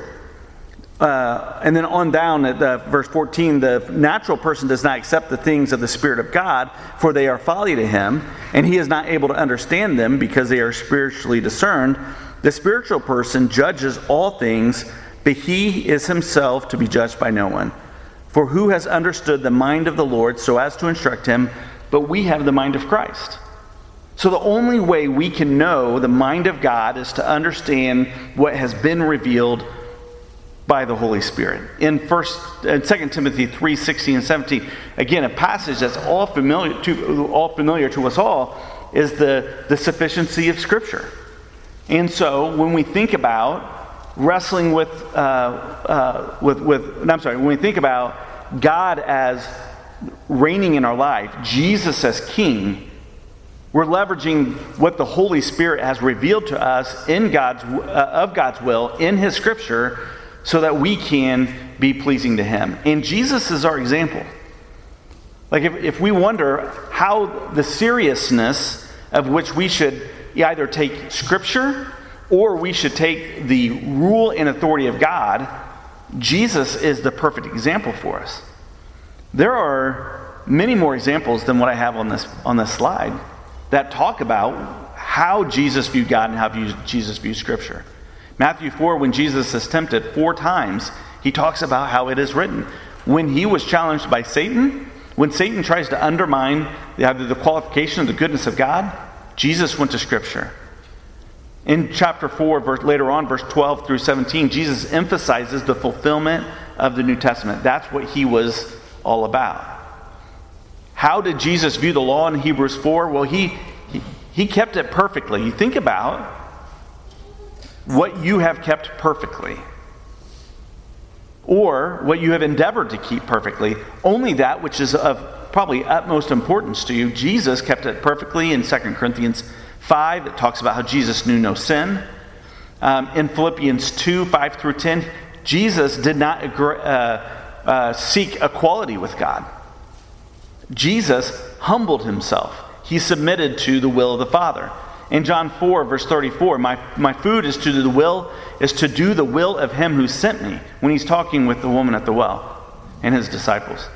Uh, and then on down at uh, verse 14, the natural person does not accept the things of the Spirit of God, for they are folly to him, and he is not able to understand them because they are spiritually discerned. The spiritual person judges all things, but he is himself to be judged by no one. For who has understood the mind of the Lord so as to instruct him? But we have the mind of Christ. So, the only way we can know the mind of God is to understand what has been revealed by the Holy Spirit. In first and 2 Timothy 3 16 and 17, again, a passage that's all familiar to, all familiar to us all is the, the sufficiency of Scripture. And so, when we think about wrestling with, uh, uh, with, with, I'm sorry, when we think about God as reigning in our life, Jesus as King, we're leveraging what the Holy Spirit has revealed to us in God's, uh, of God's will in His Scripture so that we can be pleasing to Him. And Jesus is our example. Like, if, if we wonder how the seriousness of which we should either take Scripture or we should take the rule and authority of God, Jesus is the perfect example for us. There are many more examples than what I have on this, on this slide that talk about how Jesus viewed God and how Jesus viewed Scripture. Matthew 4, when Jesus is tempted four times, he talks about how it is written. When he was challenged by Satan, when Satan tries to undermine either the qualification of the goodness of God, Jesus went to Scripture. In chapter 4, verse, later on, verse 12 through 17, Jesus emphasizes the fulfillment of the New Testament. That's what he was all about. How did Jesus view the law in Hebrews 4? Well, he, he, he kept it perfectly. You think about what you have kept perfectly, or what you have endeavored to keep perfectly, only that which is of probably utmost importance to you. Jesus kept it perfectly in 2 Corinthians 5. It talks about how Jesus knew no sin. Um, in Philippians 2 5 through 10, Jesus did not agree, uh, uh, seek equality with God. Jesus humbled himself. He submitted to the will of the Father. In John 4, verse 34, my, my food is to do the will, is to do the will of him who sent me, when he's talking with the woman at the well and his disciples.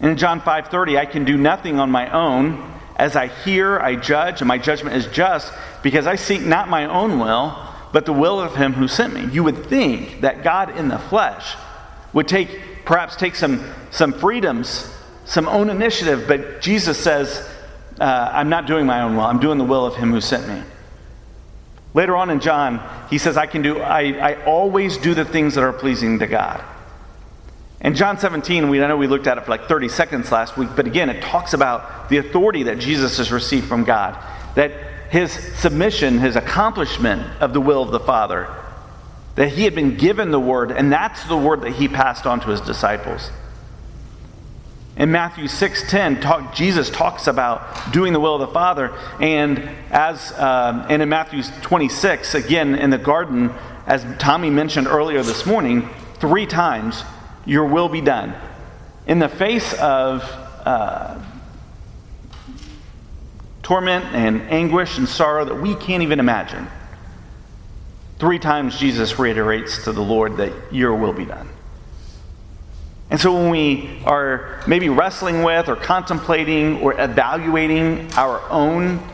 And in John 5:30, I can do nothing on my own. As I hear, I judge, and my judgment is just, because I seek not my own will, but the will of him who sent me. You would think that God in the flesh would take perhaps take some, some freedoms, some own initiative, but Jesus says, uh, I'm not doing my own will, I'm doing the will of him who sent me. Later on in John, he says, I can do, I, I always do the things that are pleasing to God. In John 17, we, I know we looked at it for like 30 seconds last week, but again, it talks about the authority that Jesus has received from God, that his submission, his accomplishment of the will of the Father, that he had been given the word, and that's the word that he passed on to his disciples. In Matthew 6:10, talk, Jesus talks about doing the will of the Father, and as um, and in Matthew 26, again in the garden, as Tommy mentioned earlier this morning, three times, "Your will be done." In the face of uh, torment and anguish and sorrow that we can't even imagine, three times Jesus reiterates to the Lord that Your will be done. And so when we are maybe wrestling with or contemplating or evaluating our own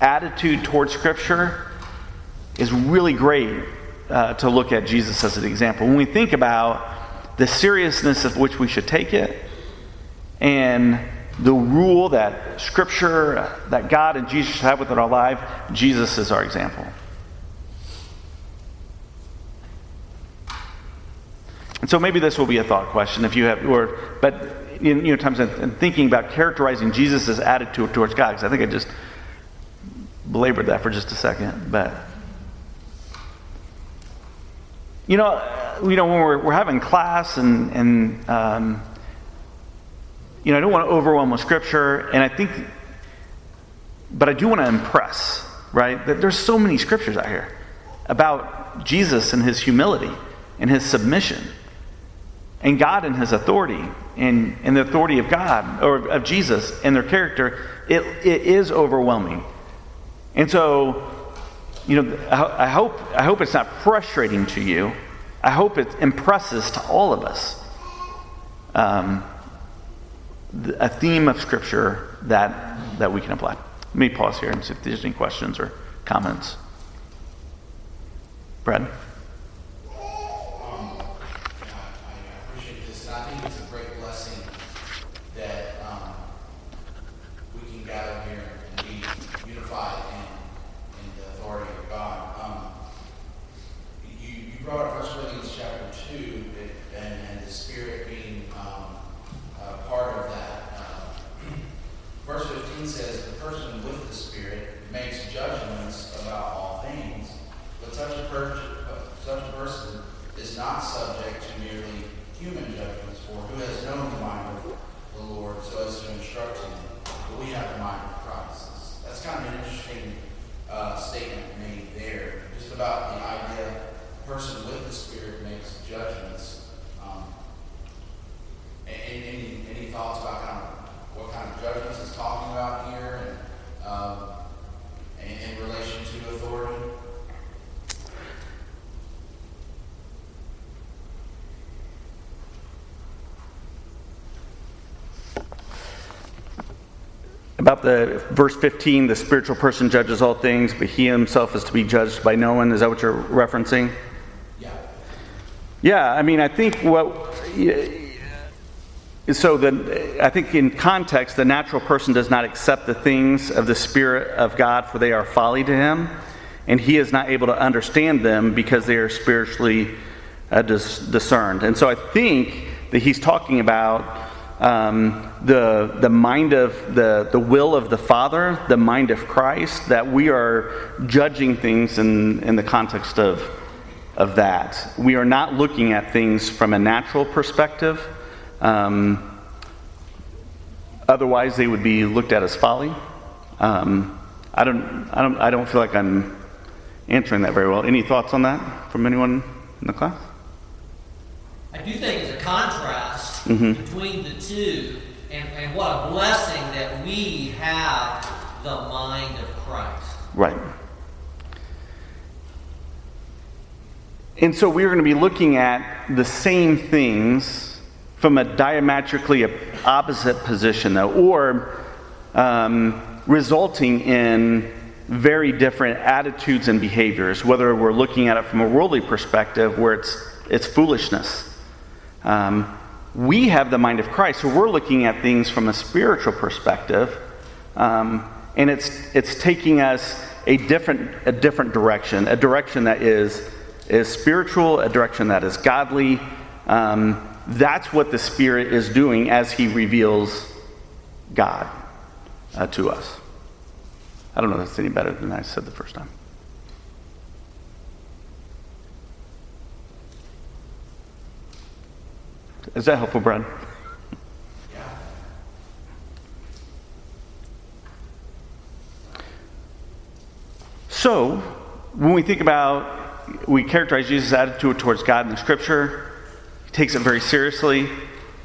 attitude towards Scripture, is really great uh, to look at Jesus as an example. When we think about the seriousness of which we should take it and the rule that Scripture, that God and Jesus have within our life, Jesus is our example. And so maybe this will be a thought question if you have, or, but in you know, times in thinking about characterizing Jesus' attitude towards God, because I think I just belabored that for just a second, but you know, you know when we're, we're having class and, and um, you know, I don't want to overwhelm with scripture, and I think, but I do want to impress, right? That there's so many scriptures out here about Jesus and his humility and his submission and God and his authority and, and the authority of God or of Jesus and their character, it, it is overwhelming. And so, you know, I, I, hope, I hope it's not frustrating to you. I hope it impresses to all of us um, a theme of Scripture that, that we can apply. Let me pause here and see if there's any questions or comments. Brad? About the verse 15 the spiritual person judges all things but he himself is to be judged by no one. Is that what you're referencing? Yeah. Yeah i mean i think what so the, i think in context the natural person does not accept the things of the spirit of god for they are folly to him and he is not able to understand them because they are spiritually uh, dis- discerned. And so i think that he's talking about um, the, the mind of the, the will of the Father, the mind of Christ, that we are judging things in, in the context of, of that. We are not looking at things from a natural perspective. Um, otherwise, they would be looked at as folly. Um, I, don't, I, don't, I don't feel like I'm answering that very well. Any thoughts on that from anyone in the class? I do think it's a contrast mm-hmm. between the two, what a blessing that we have the mind of Christ. Right. And so we're going to be looking at the same things from a diametrically opposite position, though, or um, resulting in very different attitudes and behaviors, whether we're looking at it from a worldly perspective where it's, it's foolishness. Um, we have the mind of Christ. So we're looking at things from a spiritual perspective. Um, and it's, it's taking us a different, a different direction, a direction that is, is spiritual, a direction that is godly. Um, that's what the Spirit is doing as He reveals God uh, to us. I don't know if that's any better than I said the first time. Is that helpful, Brad? So, when we think about, we characterize Jesus' attitude towards God in the Scripture, he takes it very seriously.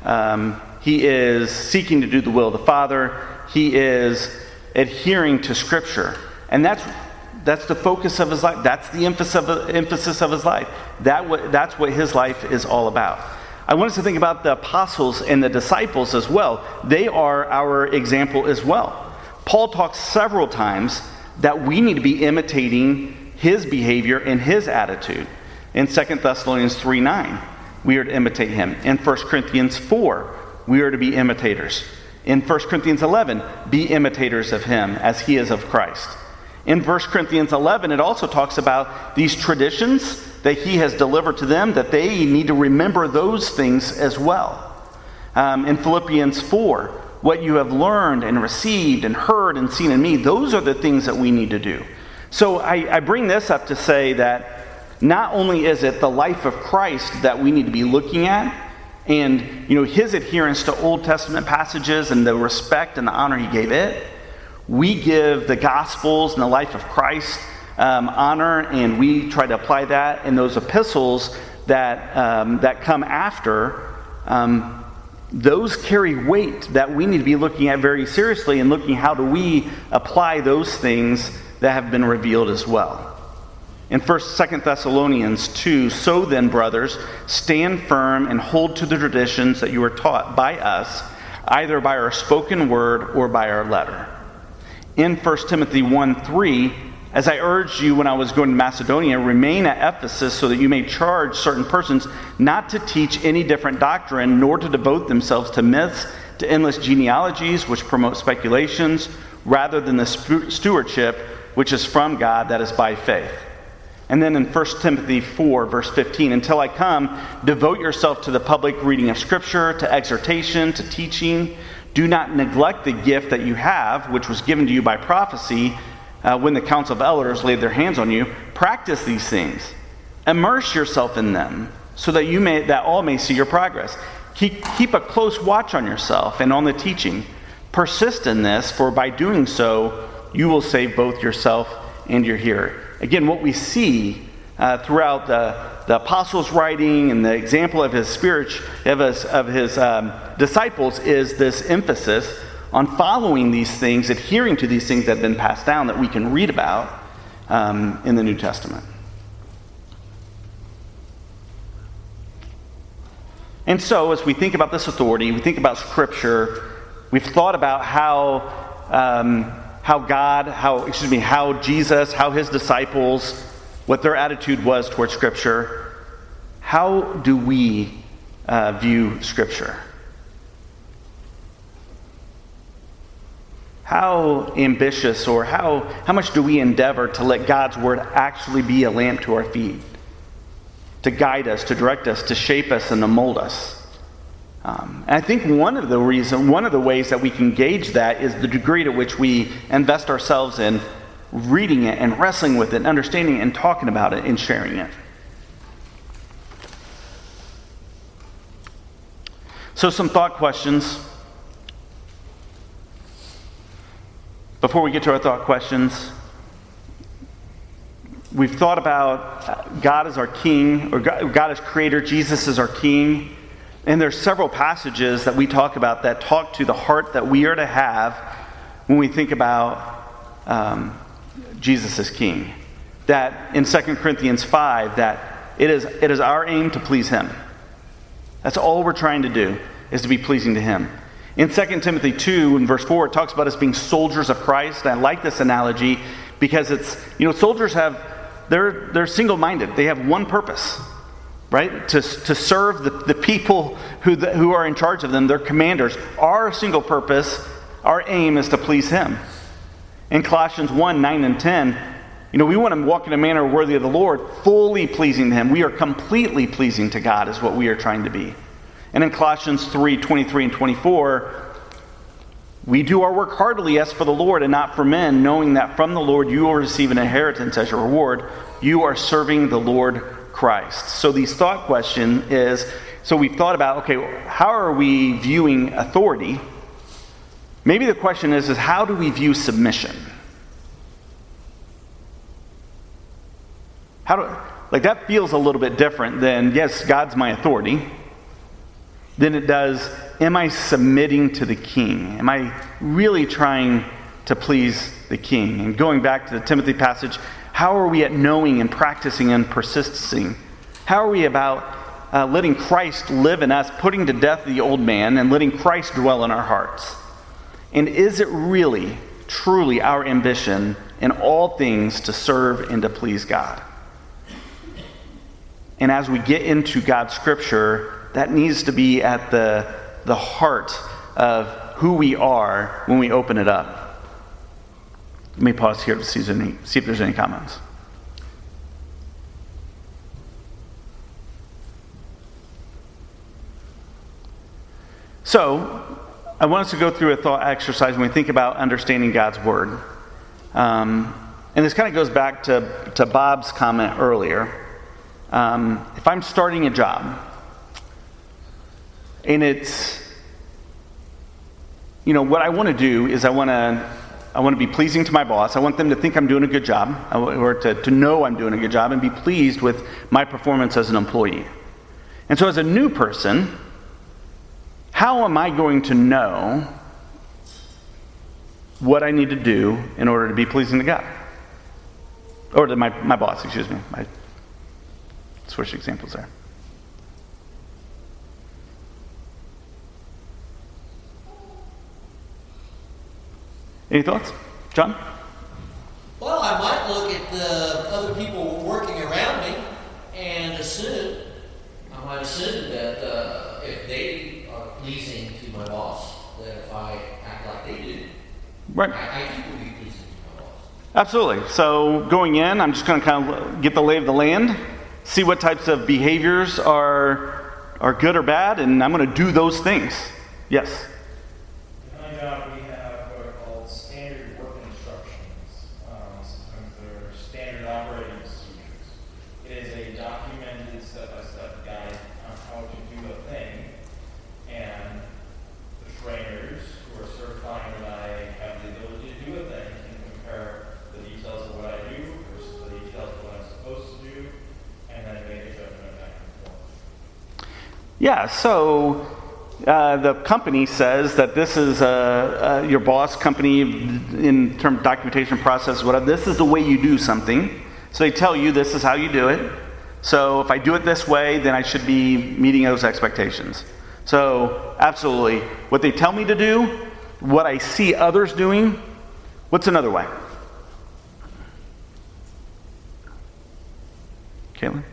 Um, he is seeking to do the will of the Father. He is adhering to Scripture. And that's, that's the focus of his life. That's the emphasis of, emphasis of his life. That, that's what his life is all about. I want us to think about the apostles and the disciples as well. They are our example as well. Paul talks several times that we need to be imitating his behavior and his attitude. In 2 Thessalonians 3 9, we are to imitate him. In 1 Corinthians 4, we are to be imitators. In 1 Corinthians 11, be imitators of him as he is of Christ. In 1 Corinthians 11, it also talks about these traditions that he has delivered to them, that they need to remember those things as well. Um, in Philippians 4, what you have learned and received and heard and seen in me, those are the things that we need to do. So I, I bring this up to say that not only is it the life of Christ that we need to be looking at, and you know his adherence to Old Testament passages and the respect and the honor he gave it, we give the Gospels and the life of Christ um, honor, and we try to apply that in those epistles that um, that come after. Um, those carry weight that we need to be looking at very seriously and looking how do we apply those things that have been revealed as well. In 1st 2nd Thessalonians 2, so then brothers, stand firm and hold to the traditions that you were taught by us, either by our spoken word or by our letter. In 1 Timothy 1 3, as I urged you when I was going to Macedonia, remain at Ephesus so that you may charge certain persons not to teach any different doctrine, nor to devote themselves to myths, to endless genealogies which promote speculations, rather than the stewardship which is from God, that is by faith. And then in 1 Timothy 4, verse 15, until I come, devote yourself to the public reading of Scripture, to exhortation, to teaching. Do not neglect the gift that you have, which was given to you by prophecy uh, when the council of elders laid their hands on you, practice these things. Immerse yourself in them so that you may that all may see your progress. Keep, keep a close watch on yourself and on the teaching. Persist in this, for by doing so, you will save both yourself and your hearer. Again, what we see uh, throughout the, the apostles' writing and the example of his spirit of his, of his um, disciples is this emphasis on following these things, adhering to these things that have been passed down that we can read about um, in the New Testament. And so, as we think about this authority, we think about Scripture, we've thought about how, um, how God, how, excuse me, how Jesus, how his disciples, what their attitude was towards Scripture. How do we uh, view Scripture? How ambitious or how, how much do we endeavor to let God's word actually be a lamp to our feet, to guide us, to direct us, to shape us, and to mold us? Um, and I think one of the reason, one of the ways that we can gauge that is the degree to which we invest ourselves in reading it and wrestling with it, and understanding it, and talking about it and sharing it. So, some thought questions Before we get to our thought questions, we've thought about God as our king, or God as creator, Jesus is our king. And there's several passages that we talk about that talk to the heart that we are to have when we think about um, Jesus as king. That in 2 Corinthians 5, that it is, it is our aim to please him. That's all we're trying to do, is to be pleasing to him. In 2 Timothy 2 and verse 4, it talks about us being soldiers of Christ. I like this analogy because it's, you know, soldiers have, they're, they're single minded, they have one purpose. right? To, to serve the, the people who, the, who are in charge of them, their commanders. Our single purpose, our aim is to please Him. In Colossians 1 9 and 10, you know, we want to walk in a manner worthy of the Lord, fully pleasing to Him. We are completely pleasing to God, is what we are trying to be. And in Colossians 3 23 and 24, we do our work heartily as for the Lord and not for men, knowing that from the Lord you will receive an inheritance as your reward. You are serving the Lord Christ. So, the thought question is so we've thought about, okay, how are we viewing authority? Maybe the question is, is how do we view submission? How do, like that feels a little bit different than, yes, God's my authority, than it does, am I submitting to the king? Am I really trying to please the king? And going back to the Timothy passage, how are we at knowing and practicing and persisting? How are we about uh, letting Christ live in us, putting to death the old man, and letting Christ dwell in our hearts? And is it really, truly our ambition in all things to serve and to please God? And as we get into God's scripture, that needs to be at the, the heart of who we are when we open it up. Let me pause here to see, any, see if there's any comments. So, I want us to go through a thought exercise when we think about understanding God's Word. Um, and this kind of goes back to, to Bob's comment earlier. Um, if I'm starting a job and it's, you know, what I want to do is I want to I want to be pleasing to my boss. I want them to think I'm doing a good job, uh, or to, to know I'm doing a good job, and be pleased with my performance as an employee. And so, as a new person, how am I going to know what I need to do in order to be pleasing to God? Or to my, my boss, excuse me. I switched examples there. Any thoughts? John? Well, I might look at the other people working around me and assume, I might assume that uh, if they are pleasing to my boss, that if I act like they do, right. I, I will be pleasing to my boss. Absolutely. So going in, I'm just going to kind of get the lay of the land, see what types of behaviors are are good or bad, and I'm going to do those things. Yes. Yeah, so uh, the company says that this is uh, uh, your boss company in terms of documentation process, whatever. This is the way you do something. So they tell you this is how you do it. So if I do it this way, then I should be meeting those expectations. So absolutely, what they tell me to do, what I see others doing, what's another way? Caitlin?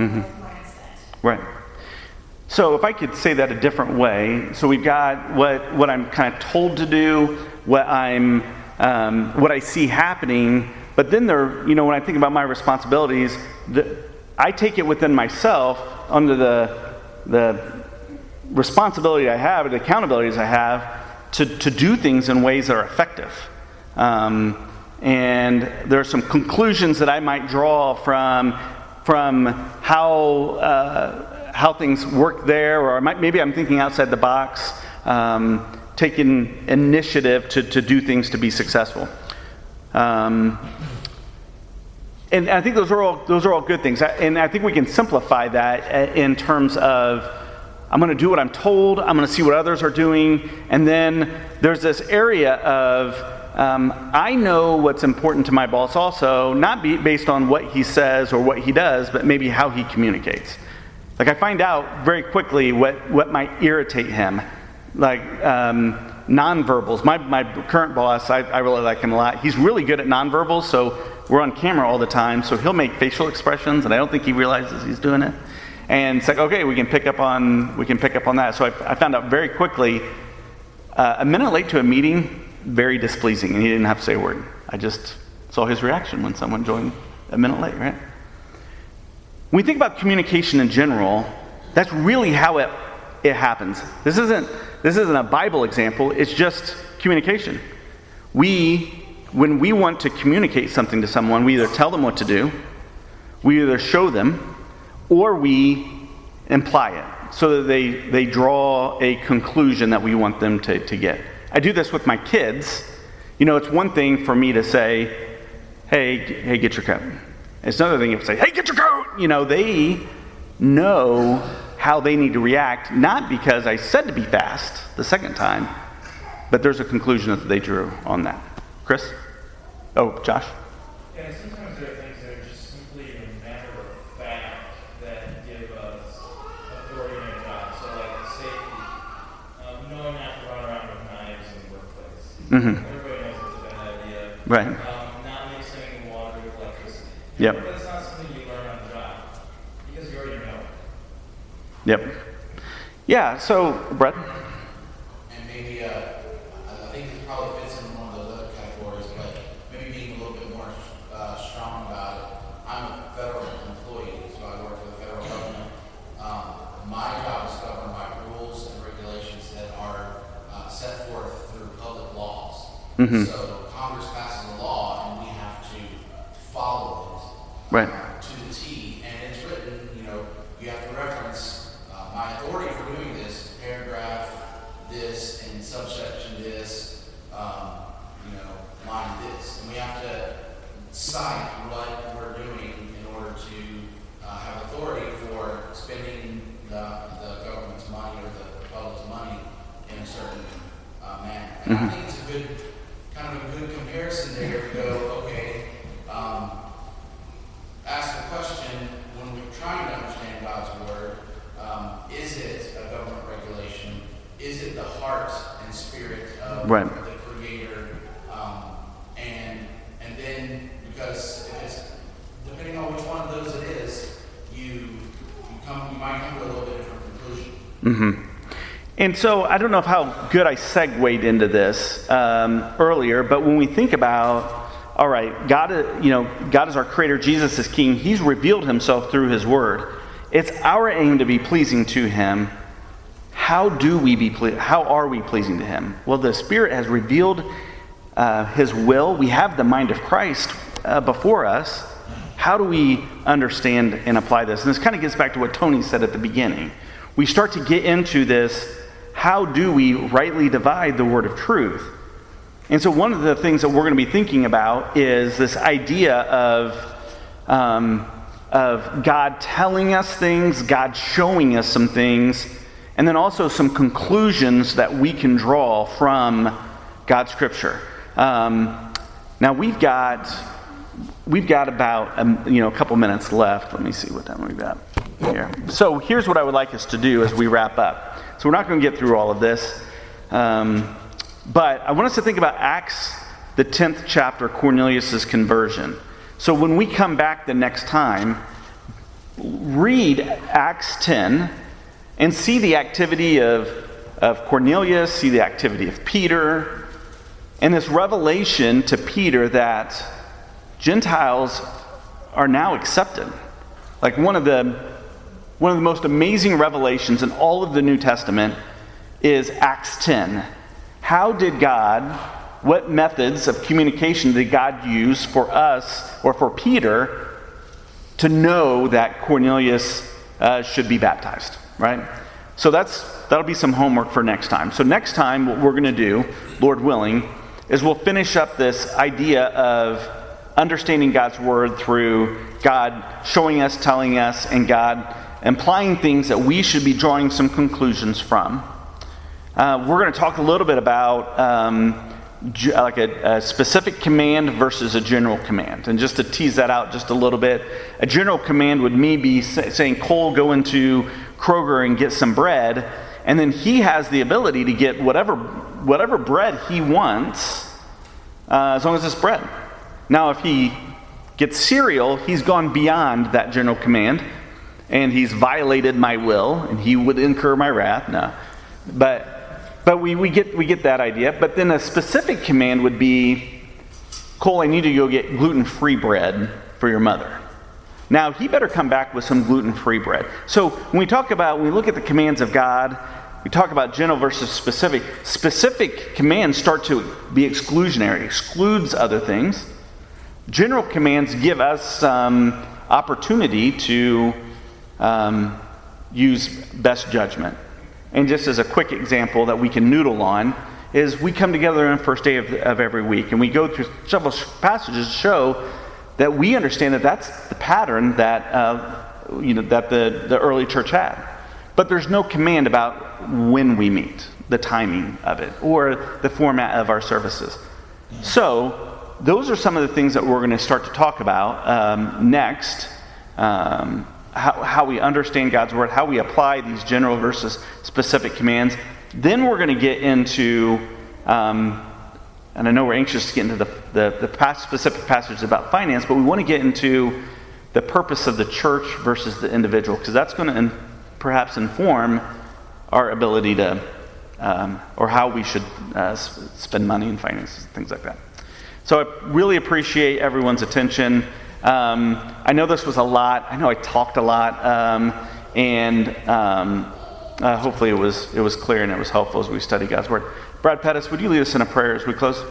Mm-hmm. Right. So if I could say that a different way, so we've got what, what I'm kind of told to do, what I'm um, what I see happening, but then there, you know, when I think about my responsibilities, the, I take it within myself under the the responsibility I have, or the accountabilities I have, to, to do things in ways that are effective. Um, and there are some conclusions that I might draw from from how, uh, how things work there, or might, maybe I'm thinking outside the box, um, taking initiative to, to do things to be successful. Um, and I think those are all those are all good things, and I think we can simplify that in terms of I'm going to do what I'm told, I'm going to see what others are doing, and then there's this area of um, I know what's important to my boss also, not be, based on what he says or what he does, but maybe how he communicates. Like I find out very quickly what, what might irritate him, like um, nonverbals. My, my current boss, I, I really like him a lot. He's really good at nonverbals, so we're on camera all the time, so he'll make facial expressions, and I don't think he realizes he's doing it. And it's like, okay, we can pick up on we can pick up on that. So I, I found out very quickly, uh, a minute late to a meeting, very displeasing, and he didn't have to say a word. I just saw his reaction when someone joined a minute late, right? When we think about communication in general, that's really how it, it happens. This isn't, this isn't a Bible example, it's just communication. We when we want to communicate something to someone, we either tell them what to do, we either show them, or we imply it so that they, they draw a conclusion that we want them to, to get. I do this with my kids. You know, it's one thing for me to say, hey, hey, get your coat. It's another thing if I say, hey, get your coat. You know, they know how they need to react, not because I said to be fast the second time, but there's a conclusion that they drew on that. Chris? Oh, Josh? Yeah, sometimes there are things that are just simply a matter of fact that give us authority in God. So, like safety, um, knowing not to run around with knives in the workplace. Mm-hmm. Everybody knows it's a bad idea. Right. Um, not mixing water with electricity. Yep. But that's not something you learn on the job because you already know. Yep. Yeah, so, Brett? And maybe, uh, I I think it probably fits in one of those other categories, but maybe being a little bit more uh, strong about it. I'm a federal employee, so I work for the federal government. Um, my job is governed by rules and regulations that are uh, set forth through public Mhm. So Congress passes a law, and we have to follow it Right. to the T, and it's written, you know, you have to reference, uh, my authority for doing this, paragraph this, and subsection this, um, you know, line this. And we have to cite what we're doing in order to, uh, have authority for spending the, the government's money or the public's money in a certain, uh, manner. And I Mhm. think it's a good, kind of a good comparison there to go, okay, um, ask the question when we're trying to understand God's word, um, is it a government regulation? Is it the heart and spirit of Right. the Creator? Um, and and then because if it's depending on which one of those it is, you you come you might come to a little bit different conclusion. hmm And so I don't know how good I segued into this um, earlier, but when we think about, all right, God, uh, you know, God is our creator, Jesus is king. He's revealed himself through his word. It's our aim to be pleasing to him. How do we be ple- how are we pleasing to him? Well, the Spirit has revealed uh, his will. We have the mind of Christ uh, before us. How do we understand and apply this? And this kind of gets back to what Tony said at the beginning. We start to get into this how do we rightly divide the word of truth? And so, one of the things that we're going to be thinking about is this idea of, um, of God telling us things, God showing us some things, and then also some conclusions that we can draw from God's Scripture. Um, now, we've got we've got about um, you know a couple minutes left. Let me see what time we've got here. So here's what I would like us to do as we wrap up. So we're not going to get through all of this, um, but I want us to think about Acts, the tenth chapter, Cornelius's conversion. So when we come back the next time, read Acts ten and see the activity of of Cornelius, see the activity of Peter, and this revelation to Peter that Gentiles are now accepted. Like one of the one of the most amazing revelations in all of the New Testament is Acts 10. How did God, what methods of communication did God use for us or for Peter to know that Cornelius uh, should be baptized, right? So that's that'll be some homework for next time. So next time, what we're going to do, Lord willing, is we'll finish up this idea of understanding God's word through God showing us, telling us, and God implying things that we should be drawing some conclusions from. Uh, we're going to talk a little bit about um, like a, a, specific command versus a general command. And just to tease that out just a little bit, a general command would me be saying, Cole, go into Kroger and get some bread. And then he has the ability to get whatever, whatever bread he wants, uh, as long as it's bread. Now, if he gets cereal, he's gone beyond that general command and he's violated my will and he would incur my wrath. No. But but we, we, get, we get that idea. But then a specific command would be Cole, I need to go get gluten free bread for your mother. Now, he better come back with some gluten free bread. So, when we talk about, when we look at the commands of God, we talk about general versus specific. Specific commands start to be exclusionary, excludes other things. General commands give us um, opportunity to um, use best judgment. And just as a quick example that we can noodle on, is we come together on the first day of, of every week and we go through several passages to show that we understand that that's the pattern that, uh, you know, that the, the early church had. But there's no command about when we meet, the timing of it, or the format of our services. So, those are some of the things that we're going to start to talk about um, next. Um, how, how we understand God's word, how we apply these general versus specific commands. Then we're going to get into, um, and I know we're anxious to get into the, the, the past specific passages about finance, but we want to get into the purpose of the church versus the individual, because that's going to in, perhaps inform our ability to, um, or how we should uh, spend money in finances, and things like that. So I really appreciate everyone's attention. Um, I know this was a lot. I know I talked a lot, um, and um, uh, hopefully it was it was clear and it was helpful as we study God's word. Brad Pettis, would you lead us in a prayer as we close?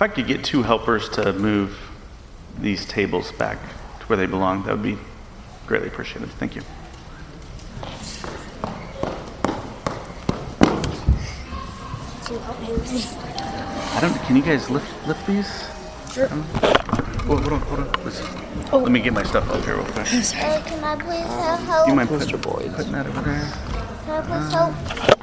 If I could get two helpers to move these tables back to where they belong, that would be greatly appreciated. Thank you. I don't. Can you guys lift lift these? Sure. hold on, hold on. Listen. Let me get my stuff up here real quick. Uh, can I please have help? Do you mind putting, putting that over there? Can I please help? Thank you.